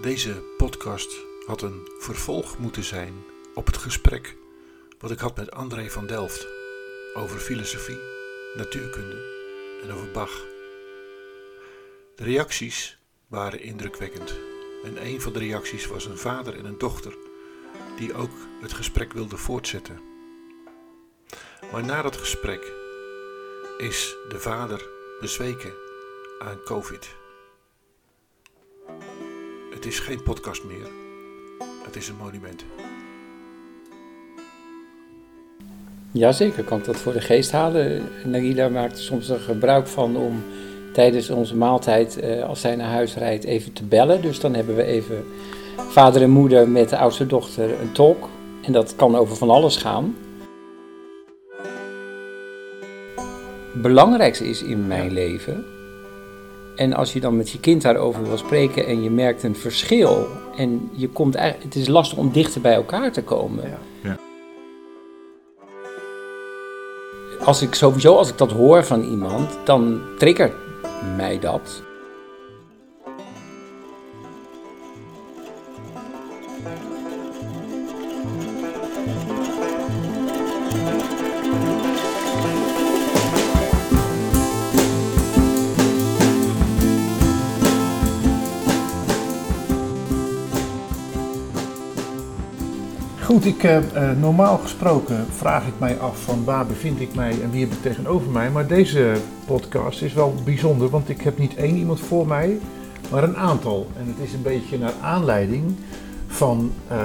Deze podcast had een vervolg moeten zijn op het gesprek wat ik had met André van Delft over filosofie, natuurkunde en over Bach. De reacties waren indrukwekkend en een van de reacties was een vader en een dochter die ook het gesprek wilden voortzetten. Maar na dat gesprek is de vader bezweken aan COVID. Is geen podcast meer. Het is een monument. Jazeker, kan ik dat voor de geest halen. Nagila maakt soms er gebruik van om tijdens onze maaltijd, eh, als zij naar huis rijdt, even te bellen. Dus dan hebben we even vader en moeder met de oudste dochter een talk. En dat kan over van alles gaan. Het belangrijkste is in mijn leven. En als je dan met je kind daarover wil spreken en je merkt een verschil. En je komt eigenlijk, het is lastig om dichter bij elkaar te komen. Ja. Ja. Als ik sowieso, als ik dat hoor van iemand, dan triggert mij dat. Ik, eh, eh, normaal gesproken vraag ik mij af van waar bevind ik mij en wie heb ik tegenover mij. Maar deze podcast is wel bijzonder, want ik heb niet één iemand voor mij, maar een aantal. En het is een beetje naar aanleiding van eh,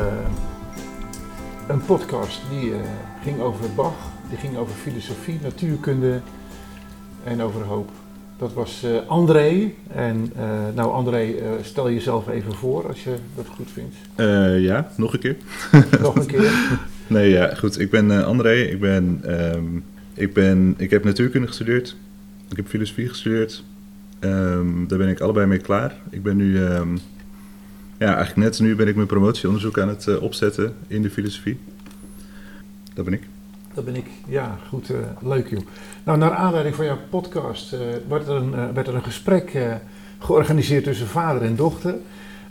een podcast die ging over Bach, die ging over filosofie, natuurkunde en over hoop. Dat was eh, André. En eh, nou André, eh, stel jezelf even voor als je dat goed vindt. Ja, nog een keer. Nog een keer. Nee, ja, goed. Ik ben André. Ik, ben, ehm, ik, ben, ik heb natuurkunde gestudeerd. Ik heb filosofie gestudeerd. Ehm, daar ben ik allebei mee klaar. Ik ben nu, ehm, ja, eigenlijk net nu ben ik mijn promotieonderzoek aan het opzetten in de filosofie. Dat ben ik. Dat ben ik. Ja, goed. eh, leuk joh. Nou, naar aanleiding van jouw podcast eh, werd, er een, eh, werd er een gesprek georganiseerd tussen vader en dochter.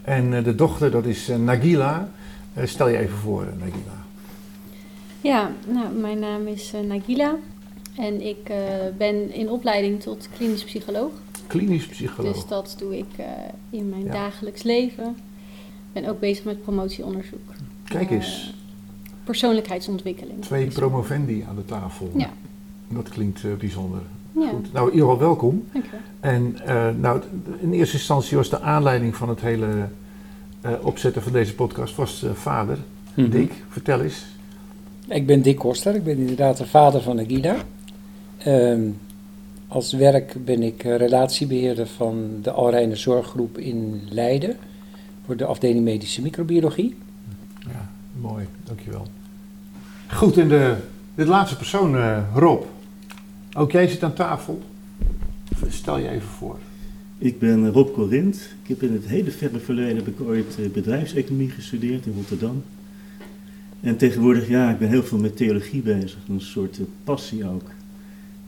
En de dochter, dat is Nagila. Stel je even voor, Nagila. Ja, nou, mijn naam is Nagila en ik ben in opleiding tot klinisch psycholoog. Klinisch psycholoog. Dus dat doe ik in mijn Ja. dagelijks leven. Ik ben ook bezig met promotieonderzoek. Kijk eens, persoonlijkheidsontwikkeling. twee promovendi aan de tafel. Ja. Dat klinkt eh, bijzonder. Ja, Goed. Nou, in ieder geval welkom. dankjewel. En eh, nou, in eerste instantie was de aanleiding van het hele eh, opzetten van deze podcast was eh, vader. Mhm. Dick, vertel eens. Ik ben Dick Koster, ik ben inderdaad de vader van Nagila. Ehm, als werk ben ik eh, relatiebeheerder van de Alreine Zorggroep in Leiden. Voor de afdeling medische microbiologie. Mooi, dankjewel. Goed, en de, de laatste persoon, eh, Rob. Ook jij zit aan tafel. Stel je even voor. Ik ben Rob Corint. Ik heb in het hele verre verleden heb ik ooit eh, bedrijfseconomie gestudeerd in Rotterdam. En tegenwoordig, ja, ik ben heel veel met theologie bezig. Een soort eh, passie ook.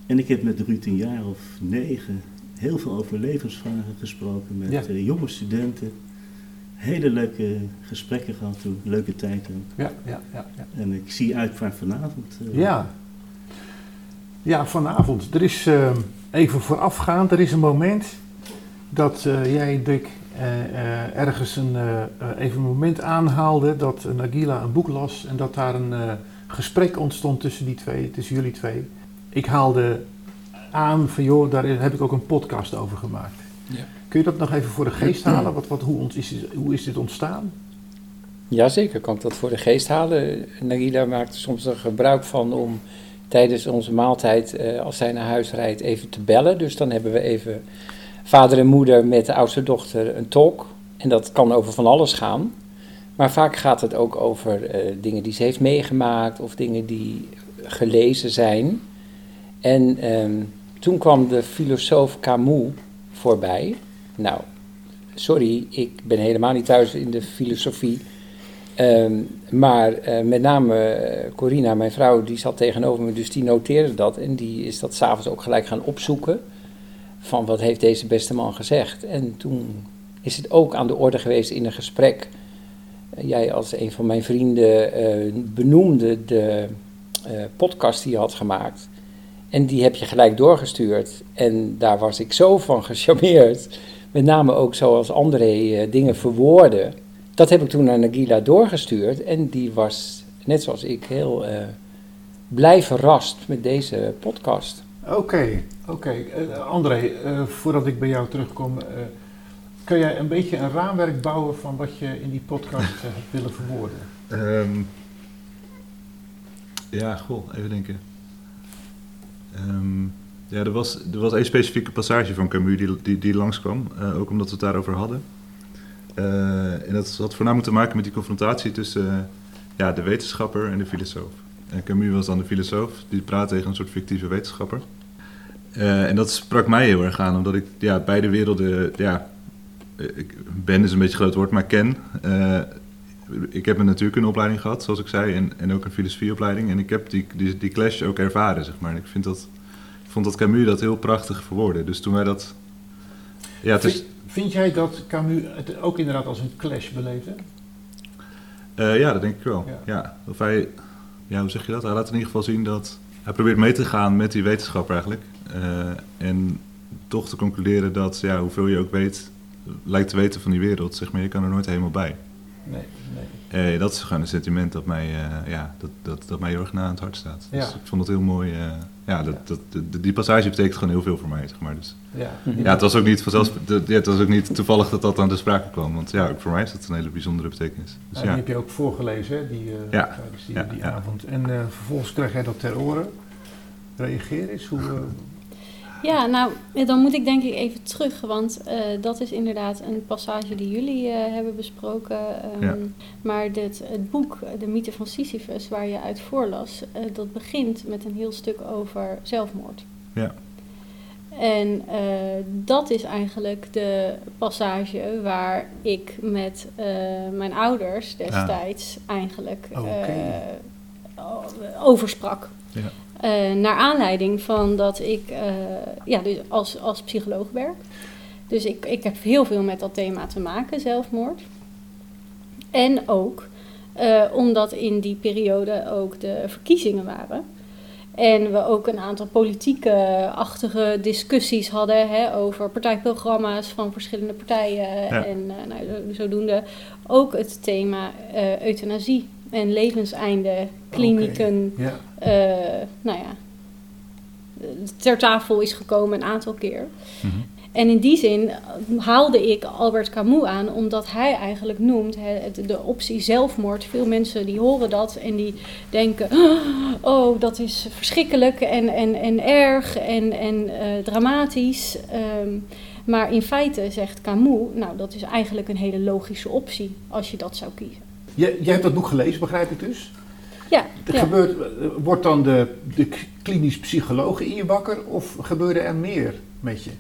En ik heb met Ruud een jaar of negen heel veel over levensvragen gesproken met Ja. eh, jonge studenten. Hele leuke gesprekken gehad toen, leuke tijd ook. Ja, ja, ja. Ja, En ik zie uit naar vanavond. eh, ja. ja vanavond. Er is eh, even voorafgaand, er is een moment dat eh, jij, Dick, eh, eh, ergens een, even een moment aanhaalde dat Nagila een boek las en dat daar een eh, gesprek ontstond tussen die twee, tussen jullie twee. Ik haalde aan van joh, daar heb ik ook een podcast over gemaakt. Ja. Kun je dat nog even voor de geest halen? Wat, wat, hoe, is, hoe is dit ontstaan? Jazeker, kan ik dat voor de geest halen. Nagila maakt soms er gebruik van om tijdens onze maaltijd, eh, als zij naar huis rijdt, even te bellen. Dus dan hebben we even vader en moeder met de oudste dochter een talk. En dat kan over van alles gaan. Maar vaak gaat het ook over eh, dingen die ze heeft meegemaakt of dingen die gelezen zijn. En ehm, toen kwam de filosoof Camus voorbij. Nou, sorry, ik ben helemaal niet thuis in de filosofie. Ehm, maar eh, met name eh, Corina, mijn vrouw, die zat tegenover me, dus die noteerde dat. En die is dat s'avonds ook gelijk gaan opzoeken. Van wat heeft deze beste man gezegd? En toen is het ook aan de orde geweest in een gesprek. Eh, jij als een van mijn vrienden benoemde de podcast die je had gemaakt. En die heb je gelijk doorgestuurd. En daar was ik zo van gecharmeerd. Met name ook zoals André eh, dingen verwoordde. Dat heb ik toen naar Nagila doorgestuurd. En die was, net zoals ik, heel eh, blij verrast met deze podcast. Oké, oké. Eh, André, eh, voordat ik bij jou terugkom, eh, kun jij een beetje een raamwerk bouwen van wat je in die podcast hebt willen verwoorden? Ehm, ja, goh, even denken. Ehm, ja, er was, er was één specifieke passage van Camus die, die, die langskwam, eh, ook omdat we het daarover hadden. Eh, en dat had voornamelijk te maken met die confrontatie tussen eh, ja, de wetenschapper en de filosoof. En Camus was dan de filosoof, die praat tegen een soort fictieve wetenschapper. En dat sprak mij heel erg aan, omdat ik ja, beide werelden, ja, ik ben is een beetje groot woord, maar ken. Ik heb een natuurkundeopleiding gehad, zoals ik zei, en, en ook een filosofieopleiding. En ik heb die, die, die clash ook ervaren, zeg maar. En ik vind dat, vond dat Camus dat heel prachtig verwoordde. Dus toen wij dat... Ja, het is, Vind, vind jij dat Camus het ook inderdaad als een clash beleefde? eh, ja, dat denk ik wel. Ja. Ja. Of hij, ja, hoe zeg je dat? Hij laat in ieder geval zien dat... Hij probeert mee te gaan met die wetenschap eigenlijk. Eh, en toch te concluderen dat, ja, hoeveel je ook weet, lijkt te weten van die wereld, zeg maar, je kan er nooit helemaal bij. Nee, nee. Eh, dat is gewoon een sentiment dat mij, ja, dat, dat, dat mij heel erg na aan het hart staat. Dus Ja. ik vond het heel mooi. Ja, dat, dat, die passage betekent gewoon heel veel voor mij, zeg maar. Dus, Ja. Ja, het was ook niet vanzelf, ja, het was ook niet toevallig dat dat aan de sprake kwam. Want ja, ook voor mij is dat een hele bijzondere betekenis. Dus Nou, die ja, heb je ook voorgelezen, hè, die, eh, Ja. tijdens die, Ja, die ja. avond. En eh, vervolgens krijg jij dat ter oren. Reageer eens. Hoe, eh, Ja, nou, dan moet ik denk ik even terug, want eh, dat is inderdaad een passage die jullie eh, hebben besproken. ehm, Ja. Maar dit, het boek, De mythe van Sisyphus, waar je uit voorlas, eh, dat begint met een heel stuk over zelfmoord. Ja. En eh, dat is eigenlijk de passage waar ik met eh, mijn ouders destijds eigenlijk eh, over sprak. Ja. Eh, naar aanleiding van dat ik eh, ja, dus als, als psycholoog werk. Dus ik, ik heb heel veel met dat thema te maken, zelfmoord. En ook eh, omdat in die periode ook de verkiezingen waren. En we ook een aantal politieke-achtige discussies hadden hè, over partijprogramma's van verschillende partijen. Ja. En eh, nou, zo- zodoende ook het thema eh, euthanasie en levenseinde, klinieken, ja. eh, nou ja, ter tafel is gekomen een aantal keer. Mhm. En in die zin haalde ik Albert Camus aan, omdat hij eigenlijk noemt de optie zelfmoord. Veel mensen die horen dat en die denken, oh dat is verschrikkelijk en, en, en erg en, en eh, dramatisch. Ehm, maar in feite zegt Camus, nou dat is eigenlijk een hele logische optie als je dat zou kiezen. Jij, jij hebt dat boek gelezen, begrijp ik dus? Ja, ja. Gebeurt, eh, wordt dan de, de klinisch psycholoog in je wakker of gebeurde er meer met je?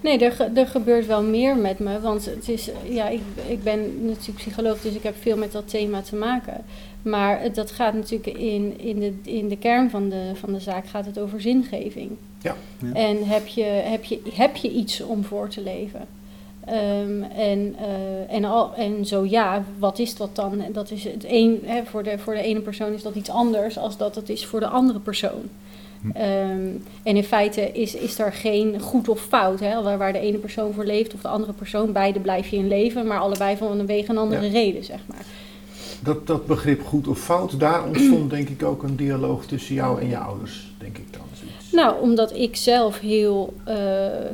Nee, er, ge- er gebeurt wel meer met me. Want het is, ja, ik, ik ben natuurlijk psycholoog, dus ik heb veel met dat thema te maken. Maar dat gaat natuurlijk in, in, de, in de kern van de, van de zaak gaat het over zingeving. Ja. Ja. En heb je, heb, je, heb je iets om voor te leven? Ehm, en, eh, en, al, en zo ja, wat is dat dan? En Dat is het een, hè, voor, de, voor de ene persoon is dat iets anders als dat het is voor de andere persoon. Hm. Ehm, en in feite is, is er geen goed of fout. Hè? Waar, waar de ene persoon voor leeft of de andere persoon. Beide blijf je in leven, maar allebei vanwege een andere Ja. reden, zeg maar. Dat, dat begrip goed of fout, daar ontstond denk ik ook een dialoog tussen jou en je ouders, Nou, omdat ik zelf heel eh,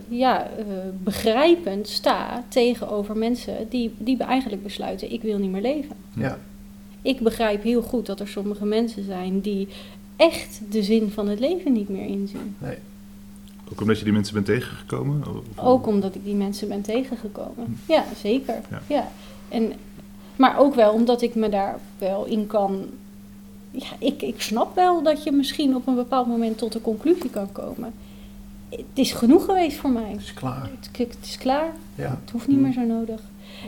ja, eh, begrijpend sta tegenover mensen die, die eigenlijk besluiten: ik wil niet meer leven. Ja, Ik begrijp heel goed dat er sommige mensen zijn die echt de zin van het leven niet meer inzien. nee. Ook omdat je die mensen bent tegengekomen? Of- Ook omdat ik die mensen ben tegengekomen. Ja, zeker. Ja. Ja. En, maar ook wel omdat ik me daar wel in kan. Ja, ik, ik snap wel dat je misschien op een bepaald moment tot een conclusie kan komen. Het is genoeg geweest voor mij. Het is klaar. Het, het is klaar. Ja. Het hoeft niet meer zo nodig.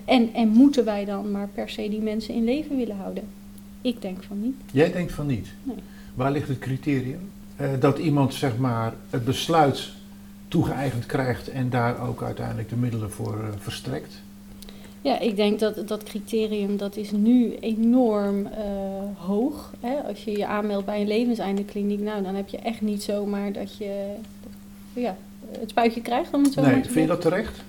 En, en moeten wij dan maar per se die mensen in leven willen houden? Ik denk van niet. Jij denkt van niet. Nee. Waar ligt het criterium? Eh, dat iemand zeg maar het besluit toegeëigend krijgt en daar ook uiteindelijk de middelen voor eh, verstrekt? Ja, ik denk dat dat criterium dat is nu enorm eh, hoog. Hè? Als je je aanmeldt bij een levenseindekliniek, nou dan heb je echt niet zomaar dat je ja, het spuitje krijgt om het zo nee, vind je dat terecht?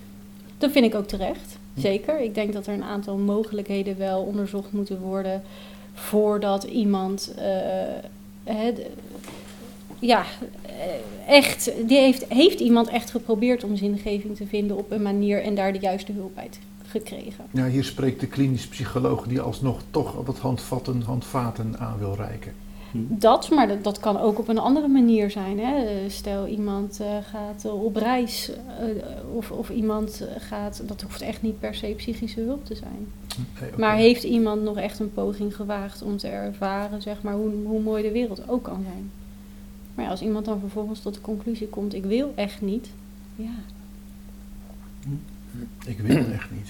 Dat vind ik ook terecht, Hm. zeker. Ik denk dat er een aantal mogelijkheden wel onderzocht moeten worden voordat iemand, eh, hè, ja, eh, echt, die heeft, heeft iemand echt geprobeerd om zingeving te vinden op een manier en daar de juiste hulp bij te- gekregen. Ja, hier spreekt de klinisch psycholoog die alsnog toch wat handvatten, handvaten aan wil reiken. Hm. Dat, maar dat, dat kan ook op een andere manier zijn. Hè. Eh, Stel iemand eh, gaat eh, op reis of, of iemand gaat, dat hoeft echt niet per se psychische hulp te zijn. Oké. Maar heeft iemand nog echt een poging gewaagd om te ervaren zeg maar, hoe, hoe mooi de wereld ook kan zijn? Maar ja, als iemand dan vervolgens tot de conclusie komt, ik wil echt niet. Ja, Ik wil het echt niet.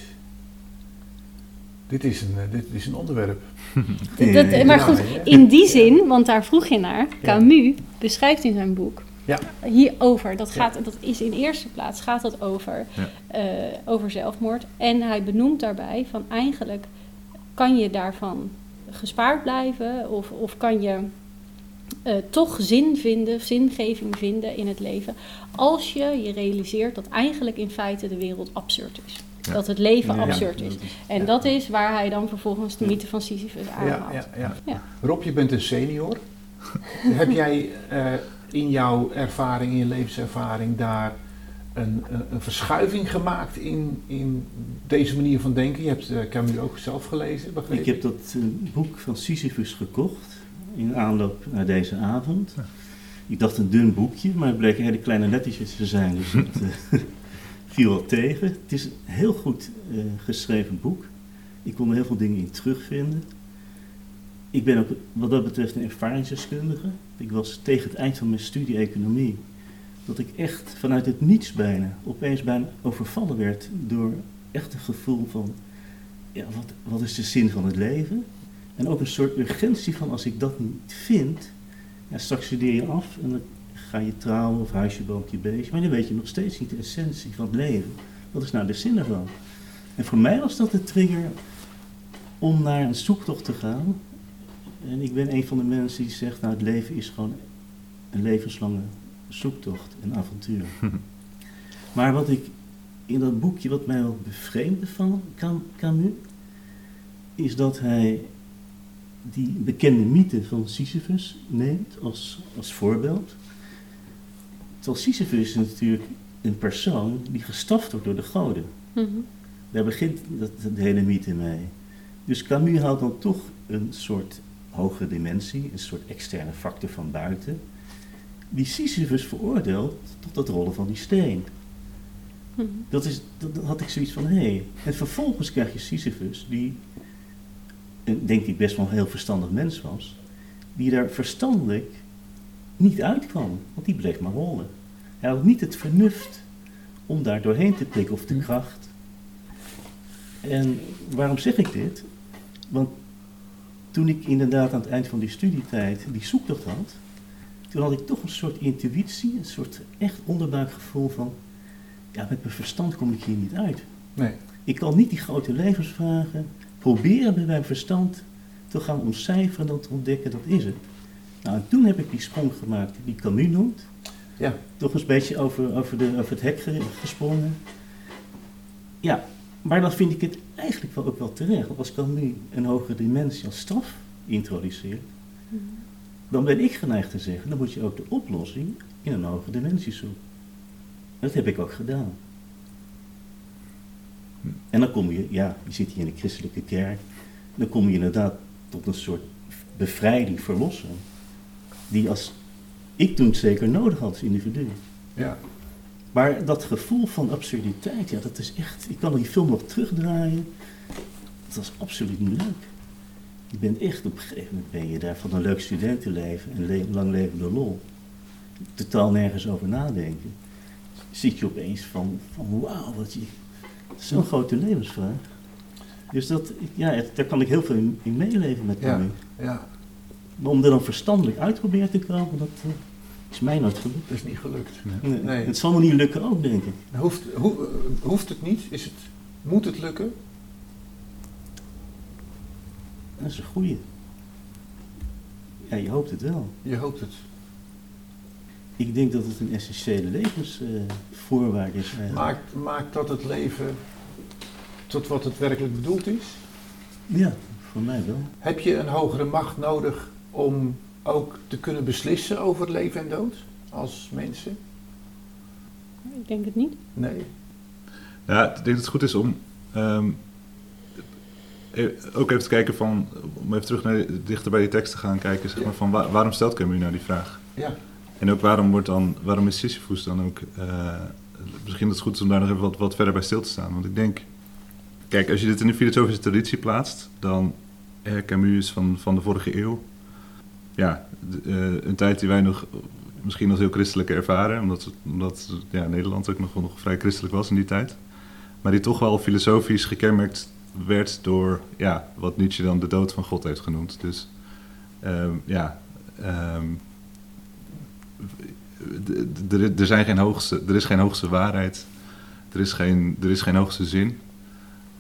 Dit is een, eh, dit is een onderwerp. Dat- dat- maar goed, in die zin, want daar vroeg je naar, Camus beschrijft in zijn boek Ja. hierover. Dat, Ja. gaat, dat is in eerste plaats gaat dat over, Ja. eh, over zelfmoord. En hij benoemt daarbij van eigenlijk kan je daarvan gespaard blijven of, of kan je eh, toch zin vinden, zingeving vinden in het leven als je je realiseert dat eigenlijk in feite de wereld absurd is. Ja. Dat het leven Ja, absurd is. En Ja. dat is waar hij dan vervolgens de mythe van Sisyphus aanhaalt. ja, ja. Ja. Rob, je bent een senior. Heb jij eh, in jouw ervaring, in je levenservaring, daar een, een, een verschuiving gemaakt in, in deze manier van denken? Je hebt eh, Camus ook zelf gelezen, begreep Ik heb dat boek van Sisyphus gekocht in aanloop naar deze avond. Ik dacht een dun boekje, maar het bleek hele kleine lettertjes te zijn, dus het eh, viel wel tegen. Het is een heel goed eh, geschreven boek. Ik kon er heel veel dingen in terugvinden. Ik ben ook wat dat betreft een ervaringsdeskundige. Ik was tegen het eind van mijn studie economie, dat ik echt vanuit het niets bijna, opeens bijna overvallen werd door echt een gevoel van ja, wat, wat is de zin van het leven? En ook een soort urgentie van als ik dat niet vind, ja, straks studeer je af en dan ga je trouwen of huisje, boompje, beestje, maar dan weet je nog steeds niet de essentie van het leven. Wat is nou de zin ervan? En voor mij was dat de trigger om naar een zoektocht te gaan. En ik ben een van de mensen die zegt, nou het leven is gewoon een levenslange zoektocht, een avontuur. maar wat ik in dat boekje, wat mij wel bevreemde van Cam- Camus, is dat hij die bekende mythe van Sisyphus neemt als, als voorbeeld. Terwijl Sisyphus is natuurlijk een persoon die gestraft wordt door de goden. Mhm. Daar begint dat, de hele mythe mee. Dus Camus haalt dan toch een soort hogere dimensie, een soort externe factor van buiten, die Sisyphus veroordeelt tot het rollen van die steen. Mhm. Dat, is, dat, dat had ik zoiets van, hé. Hey. En vervolgens krijg je Sisyphus, die, denk ik, best wel een heel verstandig mens was, die daar verstandelijk niet uitkwam, want die bleef maar rollen. Hij had niet het vernuft om daar doorheen te prikken of de kracht. En waarom zeg ik dit? Want toen ik inderdaad aan het eind van die studietijd die zoektocht had, toen had ik toch een soort intuïtie, een soort echt onderbuikgevoel van, ja, met mijn verstand kom ik hier niet uit. Nee. Ik kan niet die grote levensvragen proberen met mijn verstand te gaan ontcijferen en te ontdekken, dat is het. Nou, en toen heb ik die sprong gemaakt die Camus noemt. Ja. Toch eens een beetje over, over, de, over het hek ge- gesprongen. Ja, maar dan vind ik het eigenlijk wel ook wel terecht. Want als Camus een hogere dimensie als straf introduceert, dan ben ik geneigd te zeggen, dan moet je ook de oplossing in een hogere dimensie zoeken. En dat heb ik ook gedaan. En dan kom je, ja, je zit hier in de christelijke kerk, dan kom je inderdaad tot een soort bevrijding, verlossing, die als ik toen zeker nodig had als individu. Ja. Maar dat gevoel van absurditeit, ja, dat is echt, ik kan die film nog terugdraaien, dat was absoluut niet leuk. Je bent echt, op een gegeven moment ben je daar van een leuk studentenleven en le lang levende lol, totaal nergens over nadenken. Zit je opeens van, van wauw, wat je, zo'n grote levensvraag. Dus dat, ja, het- daar kan ik heel veel in, in meeleven met Ja. Ja. Maar om er dan verstandelijk uit proberen te komen, dat, eh, Is mij nooit gelukt. Dat is niet gelukt. Nee. Nee. Het zal me niet lukken ook, denk ik. Hoeft, hoe, eh, hoeft het niet? Is het, moet het lukken? Dat is een goeie. Ja, je hoopt het wel. Je hoopt het. Ik denk dat het een essentiële levensvoorwaarde is eigenlijk. Maakt, maakt dat het leven tot wat het werkelijk bedoeld is? Ja, voor mij wel. Heb je een hogere macht nodig om ook te kunnen beslissen over leven en dood als mensen? Ik denk het niet. Nee. Ja, ik denk dat het goed is om ehm, eh, ook even te kijken van, om even terug naar dichter bij die tekst te gaan kijken, zeg maar, van wa- waarom stelt Camus nou die vraag? Ja. En ook waarom, wordt dan, waarom is Sisyphus dan ook, eh, misschien dat het goed is om daar nog even wat, wat verder bij stil te staan. Want ik denk, kijk, als je dit in de filosofische traditie plaatst, dan eh, Camus is van, van de vorige eeuw. Ja, eh, een tijd die wij nog misschien als heel christelijk ervaren, omdat, omdat ja, Nederland ook nog, nog vrij christelijk was in die tijd. Maar die toch wel filosofisch gekenmerkt werd door ja, wat Nietzsche dan de dood van God heeft genoemd. Dus ehm, ja, ehm, er, er, zijn geen hoogste, er is geen hoogste waarheid, er is geen, er is geen hoogste zin.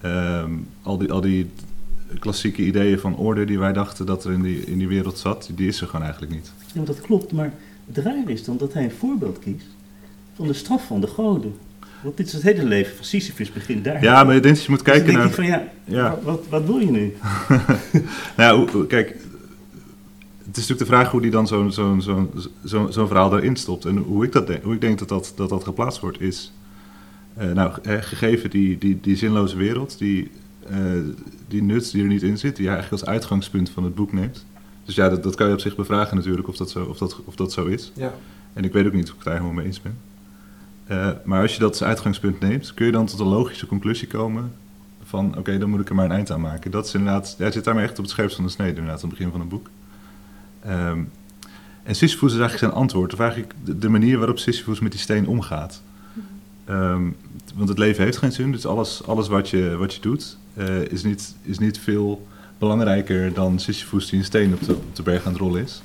Ehm, al, die, al die klassieke ideeën van orde die wij dachten dat er in die, in die wereld zat, die is er gewoon eigenlijk niet. Ja, maar dat klopt, maar het rare is dan dat hij een voorbeeld kiest van de straf van de goden. Want dit is het hele leven van Sisyphus begint daar. Ja, maar ik denk dat je moet Dus dan kijken denk naar... van ja, Ja. Wat, wat, wil je nu? Nou, kijk, het is natuurlijk de vraag hoe die dan zo'n zo'n zo'n zo'n zo'n verhaal erin stopt. En hoe ik, dat denk, hoe ik denk dat dat, dat, dat geplaatst wordt is... eh, nou, eh, gegeven die, die, die zinloze wereld, die, eh, die nut die er niet in zit... die je eigenlijk als uitgangspunt van het boek neemt. Dus ja, dat, dat kan je op zich bevragen natuurlijk of dat zo, of dat, of dat zo is. Ja. En ik weet ook niet of ik het daar helemaal mee eens ben. Maar als je dat als uitgangspunt neemt, kun je dan tot een logische conclusie komen van oké, dan moet ik er maar een eind aan maken. Dat is inderdaad, jij zit daarmee echt op het scherpst van de snede inderdaad aan het begin van het boek. Ehm, en Sisyphus is eigenlijk zijn antwoord, of eigenlijk de, de manier waarop Sisyphus met die steen omgaat. Ehm, want het leven heeft geen zin, dus alles, alles wat, je, wat je doet eh, is, niet, is niet veel belangrijker dan Sisyphus die een steen op de, op de berg aan het rollen is.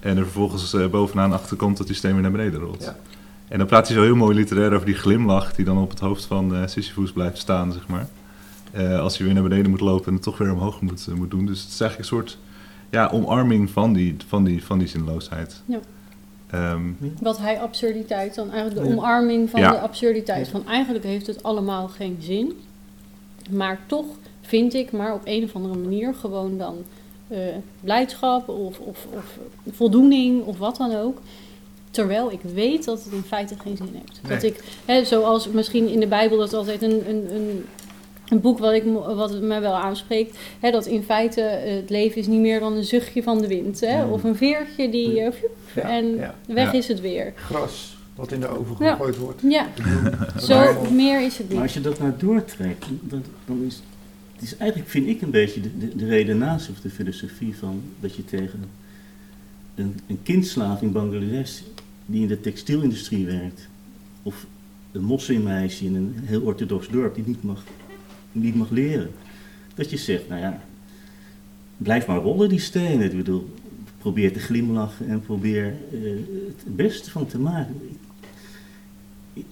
En er vervolgens eh, bovenaan achterkomt dat die steen weer naar beneden rolt. Ja. En dan praat hij zo heel mooi literair over die glimlach die dan op het hoofd van eh Sisyphus blijft staan, zeg maar. Als hij weer naar beneden moet lopen en het toch weer omhoog moet, moet doen. Dus het is eigenlijk een soort ja, omarming van die, van die, van die zinloosheid. Ja. Ehm, Wat hij absurditeit dan eigenlijk de Ja. omarming van Ja. de absurditeit. Van eigenlijk heeft het allemaal geen zin. Maar toch vind ik maar op een of andere manier gewoon dan eh, blijdschap of, of, of voldoening of wat dan ook. Terwijl ik weet dat het in feite geen zin heeft. Nee. Dat ik, hè, zoals misschien in de Bijbel, dat altijd een, een, een, een boek wat, ik, wat mij wel aanspreekt. Hè, dat in feite eh, het leven is niet meer dan een zuchtje van de wind. Hè, Mm. Of een veertje die eh, Ja, en ja. weg Ja. is het weer. Gras wat in de oven Ja. gegooid wordt. Ja, Maar- zo meer is het Maar als niet. je dat nou doortrekt, dan, dan is het is eigenlijk, vind ik, een beetje de, de, de redenatie of de filosofie van dat je tegen een, een kindslaaf in Bangladesh die in de textielindustrie werkt, of een moslimmeisje in een heel orthodox dorp die niet mag, niet mag leren, dat je zegt, nou ja, blijf maar rollen die stenen. Ik bedoel, probeer te glimlachen en probeer eh, het beste van te maken.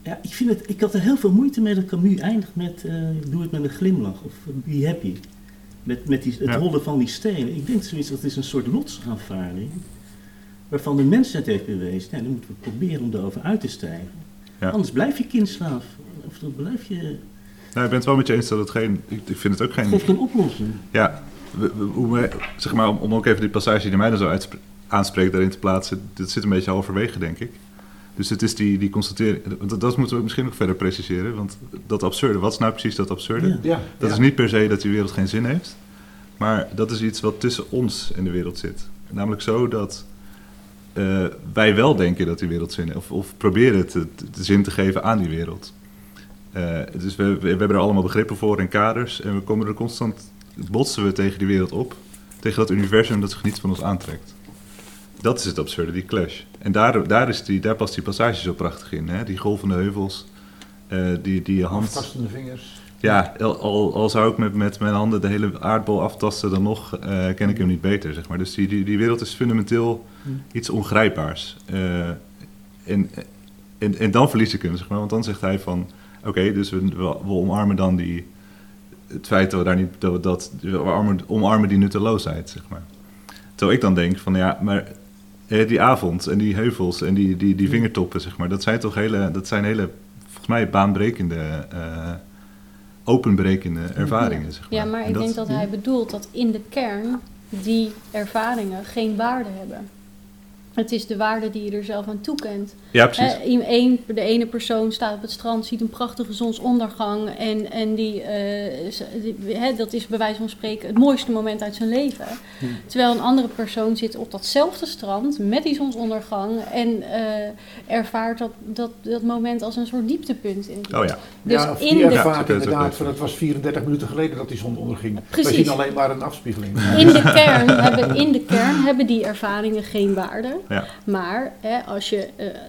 Ja, ik, vind het, ik had er heel veel moeite mee dat Camus eindigt met eh, doe het met een glimlach of be happy. Met, met die, het Ja. rollen van die stenen. Ik denk zoiets, dat is een soort lotsaanvaarding. Waarvan de mensheid heeft bewezen, dan moeten we proberen om erover uit te stijgen. Ja. Anders blijf je kindslaaf. Of dan blijf je... nou, ik ben het wel met je eens dat het geen... Ik, ik vind het ook Het geen... geeft geen oplossing. Ja, we- we- hoe we, zeg maar, om, om ook even die passage die mij dan zo aanspreekt daarin te plaatsen. Dit zit een beetje halverwege, denk ik. Dus het is die, die constatering... Dat, dat moeten we misschien nog verder preciseren. Want dat absurde, wat is nou precies dat absurde? Ja. Ja, Dat ja. is niet per se dat die wereld geen zin heeft. Maar dat is iets wat tussen ons en de wereld zit. Namelijk zo dat eh, wij wel denken dat die wereld zin heeft. Of, of proberen te, te- te zin te geven aan die wereld. Eh, dus we, we, hebben er allemaal begrippen voor en kaders. En we komen er constant, botsen we tegen die wereld op. Tegen dat universum dat zich niet van ons aantrekt. Dat is het absurde, die clash. En daar, daar, is die, daar past die passage zo prachtig in. Hè? Die golvende heuvels, eh, die, die je hand... Aftastende vingers. ja, al, al zou ik met, met mijn handen de hele aardbol aftasten, dan nog eh, ken ik hem niet beter, zeg maar. Dus die, die, die wereld is fundamenteel iets ongrijpbaars. Uh, en, en, en dan verlies ik hem, zeg maar. Want dan zegt hij van, oké, dus we, we, omarmen dan die, het feit dat we daar niet, dat, we, dat we omarmen, omarmen die nutteloosheid, zeg maar. Terwijl ik dan denk van, ja, maar die avond en die heuvels en die, die, die vingertoppen, zeg maar, dat zijn toch hele, dat zijn hele, volgens mij, baanbrekende... Uh, openbrekende ervaringen. Zeg maar. Ja, maar ik denk dat hij bedoelt dat in de kern die ervaringen geen waarde hebben. Het is de waarde die je er zelf aan toekent. Ja, precies. een, de ene persoon staat op het strand, ziet een prachtige zonsondergang. En, en die, uh, dat is bij wijze van spreken het mooiste moment uit zijn leven. Hm. Terwijl een andere persoon zit op datzelfde strand met die zonsondergang. En uh, ervaart dat, dat, dat moment als een soort dieptepunt. In oh ja. Dus ja, in die ervaart de... inderdaad, van het was 34 minuten geleden dat die zon onderging. Precies. We zien alleen maar een afspiegeling. In de kern hebben, in de kern hebben die ervaringen geen waarde. Ja. Maar hè, als je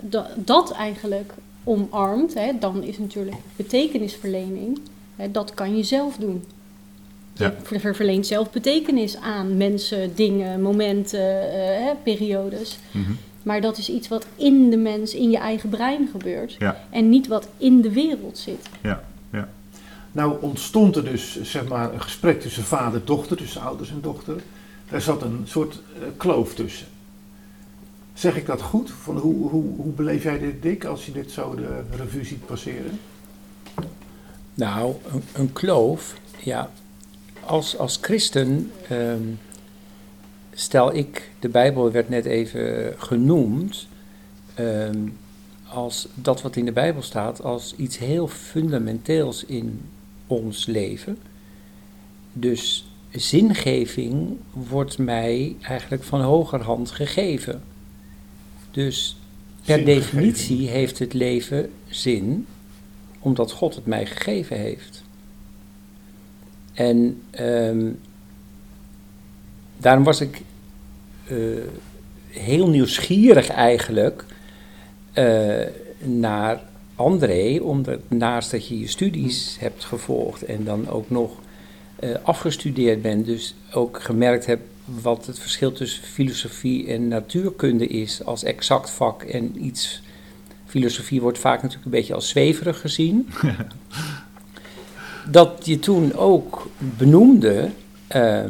uh, dat eigenlijk omarmt, hè, dan is natuurlijk betekenisverlening, hè, dat kan je zelf doen. Ja. Je verleent zelf betekenis aan mensen, dingen, momenten, uh, periodes. Mm -hmm. Maar dat is iets wat in de mens, in je eigen brein gebeurt. Ja. En niet wat in de wereld zit. Ja, ja. Nou ontstond er dus zeg maar, een gesprek tussen vader en dochter, tussen ouders en dochter. Er zat een soort uh, kloof tussen. Zeg ik dat goed? Van hoe, hoe, hoe beleef jij dit, Dick, als je dit zo de revue ziet passeren? Nou, een, een kloof, ja. Als, als christen ehm, stel ik, de Bijbel werd net even genoemd, ehm, als dat wat in de Bijbel staat, als iets heel fundamenteels in ons leven. Dus zingeving wordt mij eigenlijk van hogerhand gegeven. Dus per definitie heeft het leven zin, omdat God het mij gegeven heeft. En um, daarom was ik uh, heel nieuwsgierig eigenlijk uh, naar André, omdat naast dat je je studies hebt gevolgd en dan ook nog uh, afgestudeerd bent, dus ook gemerkt hebt wat het verschil tussen filosofie en natuurkunde is als exact vak en iets. Filosofie wordt vaak natuurlijk een beetje als zweverig gezien. dat je toen ook benoemde. Uh,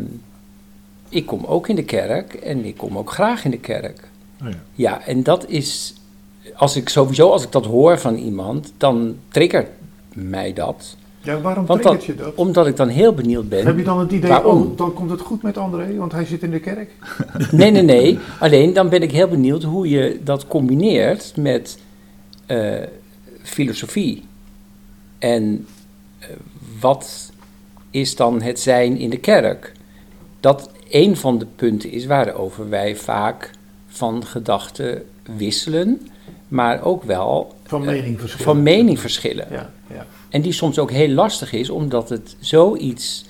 ik kom ook in de kerk en ik kom ook graag in de kerk. Oh ja. ja, en dat is. Als ik sowieso, als ik dat hoor van iemand, dan triggert mij dat. Ja, waarom Want je dat? Omdat ik dan heel benieuwd ben. Heb je dan het idee, waarom? oh, dan komt het goed met André, want hij zit in de kerk? nee, nee, nee. Alleen dan ben ik heel benieuwd hoe je dat combineert met uh, filosofie. En uh, wat is dan het zijn in de kerk? Dat een van de punten is waarover wij vaak van gedachten wisselen, maar ook wel van mening verschillen. Van mening verschillen. Ja, ja. En die soms ook heel lastig is, omdat het zoiets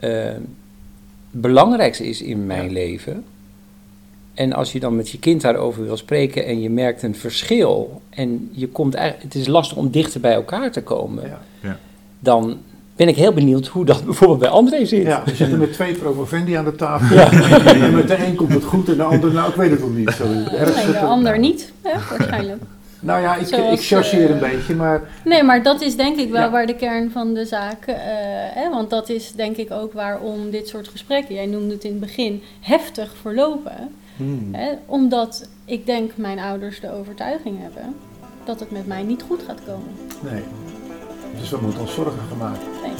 uh, belangrijks is in mijn leven. En als je dan met je kind daarover wil spreken en je merkt een verschil en je komt eigenlijk, het is lastig om dichter bij elkaar te komen, ja. Ja. dan ben ik heel benieuwd hoe dat bijvoorbeeld bij André zit. Ja, we zitten met twee promovendi aan de tafel. En met de een komt het goed en de ander, nou ik weet het nog niet. Zo, nee, de ander niet, hè, waarschijnlijk. Nou ja, ik, Zoals, ik chargeer een eh, beetje, maar... Nee, maar dat is denk ik wel waar de kern van de zaak... Uh, hè, want dat is denk ik ook waarom dit soort gesprekken... Jij noemde het in het begin heftig verlopen. Hmm. Hè, omdat ik denk mijn ouders de overtuiging hebben... dat het met mij niet goed gaat komen. Nee. Dus we moeten ons zorgen gaan maken. Nee.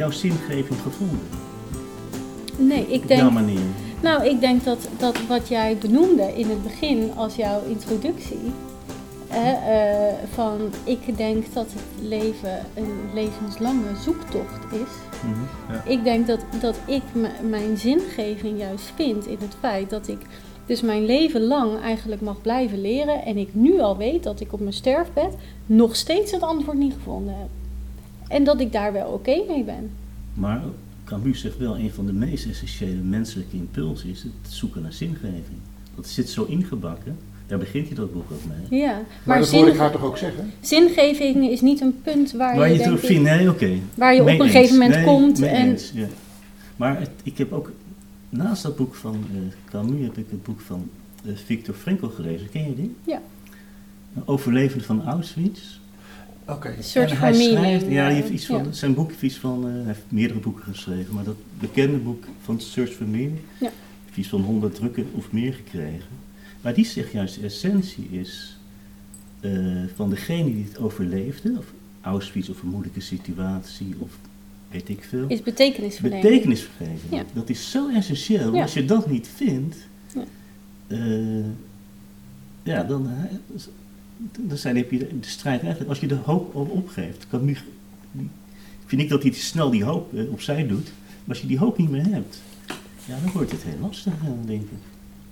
Jouw zingeving gevonden? Nee, ik denk. Op jouw manier. Nou, ik denk dat, dat wat jij benoemde in het begin als jouw introductie. uh, van ik denk dat het leven een levenslange zoektocht is. Mhm, ja. Ik denk dat, dat ik mijn zingeving juist vind in het feit dat ik dus mijn leven lang eigenlijk mag blijven leren. En ik nu al weet dat ik op mijn sterfbed nog steeds het antwoord niet gevonden heb. En dat ik daar wel oké mee ben. Maar Camus zegt wel, een van de meest essentiële menselijke impulsen is het zoeken naar zingeving. Dat zit zo ingebakken, daar begint hij dat boek ook mee. Ja, Maar, maar, dat hoor ik zin- haar toch ook zeggen? zingeving is niet een punt waar, Waar je, je denk terug ik, vindt, nee, oké. waar je op een eens. gegeven moment Nee, komt. En, eens, ja. Maar het- ik heb ook, naast dat boek van eh, Camus, heb ik het boek van eh, Viktor Frankl gelezen. Ken je die? Ja. Overlevende van Auschwitz. Oké. Search En for hij meaning. schrijft, ja, hij heeft iets van, ja. zijn boek heeft iets van, eh, hij heeft meerdere boeken geschreven, maar dat bekende boek van Search for Meaning Ja. heeft iets van 100 drukken of meer gekregen. Maar die zegt juist, de essentie is eh, van degene die het overleefde, of Auschwitz of een moeilijke situatie, of weet ik veel. Is betekenisverlening. Betekenis geven. Ja. Dat is zo essentieel. Ja. Als je dat niet vindt, Ja. eh, ja, dan, dan zijn, heb je de strijd eigenlijk. Als je de hoop al opgeeft, kan nu, vind ik dat hij te snel die hoop eh, opzij doet. Maar als je die hoop niet meer hebt, ja, dan wordt het heel lastig, eh, denk ik.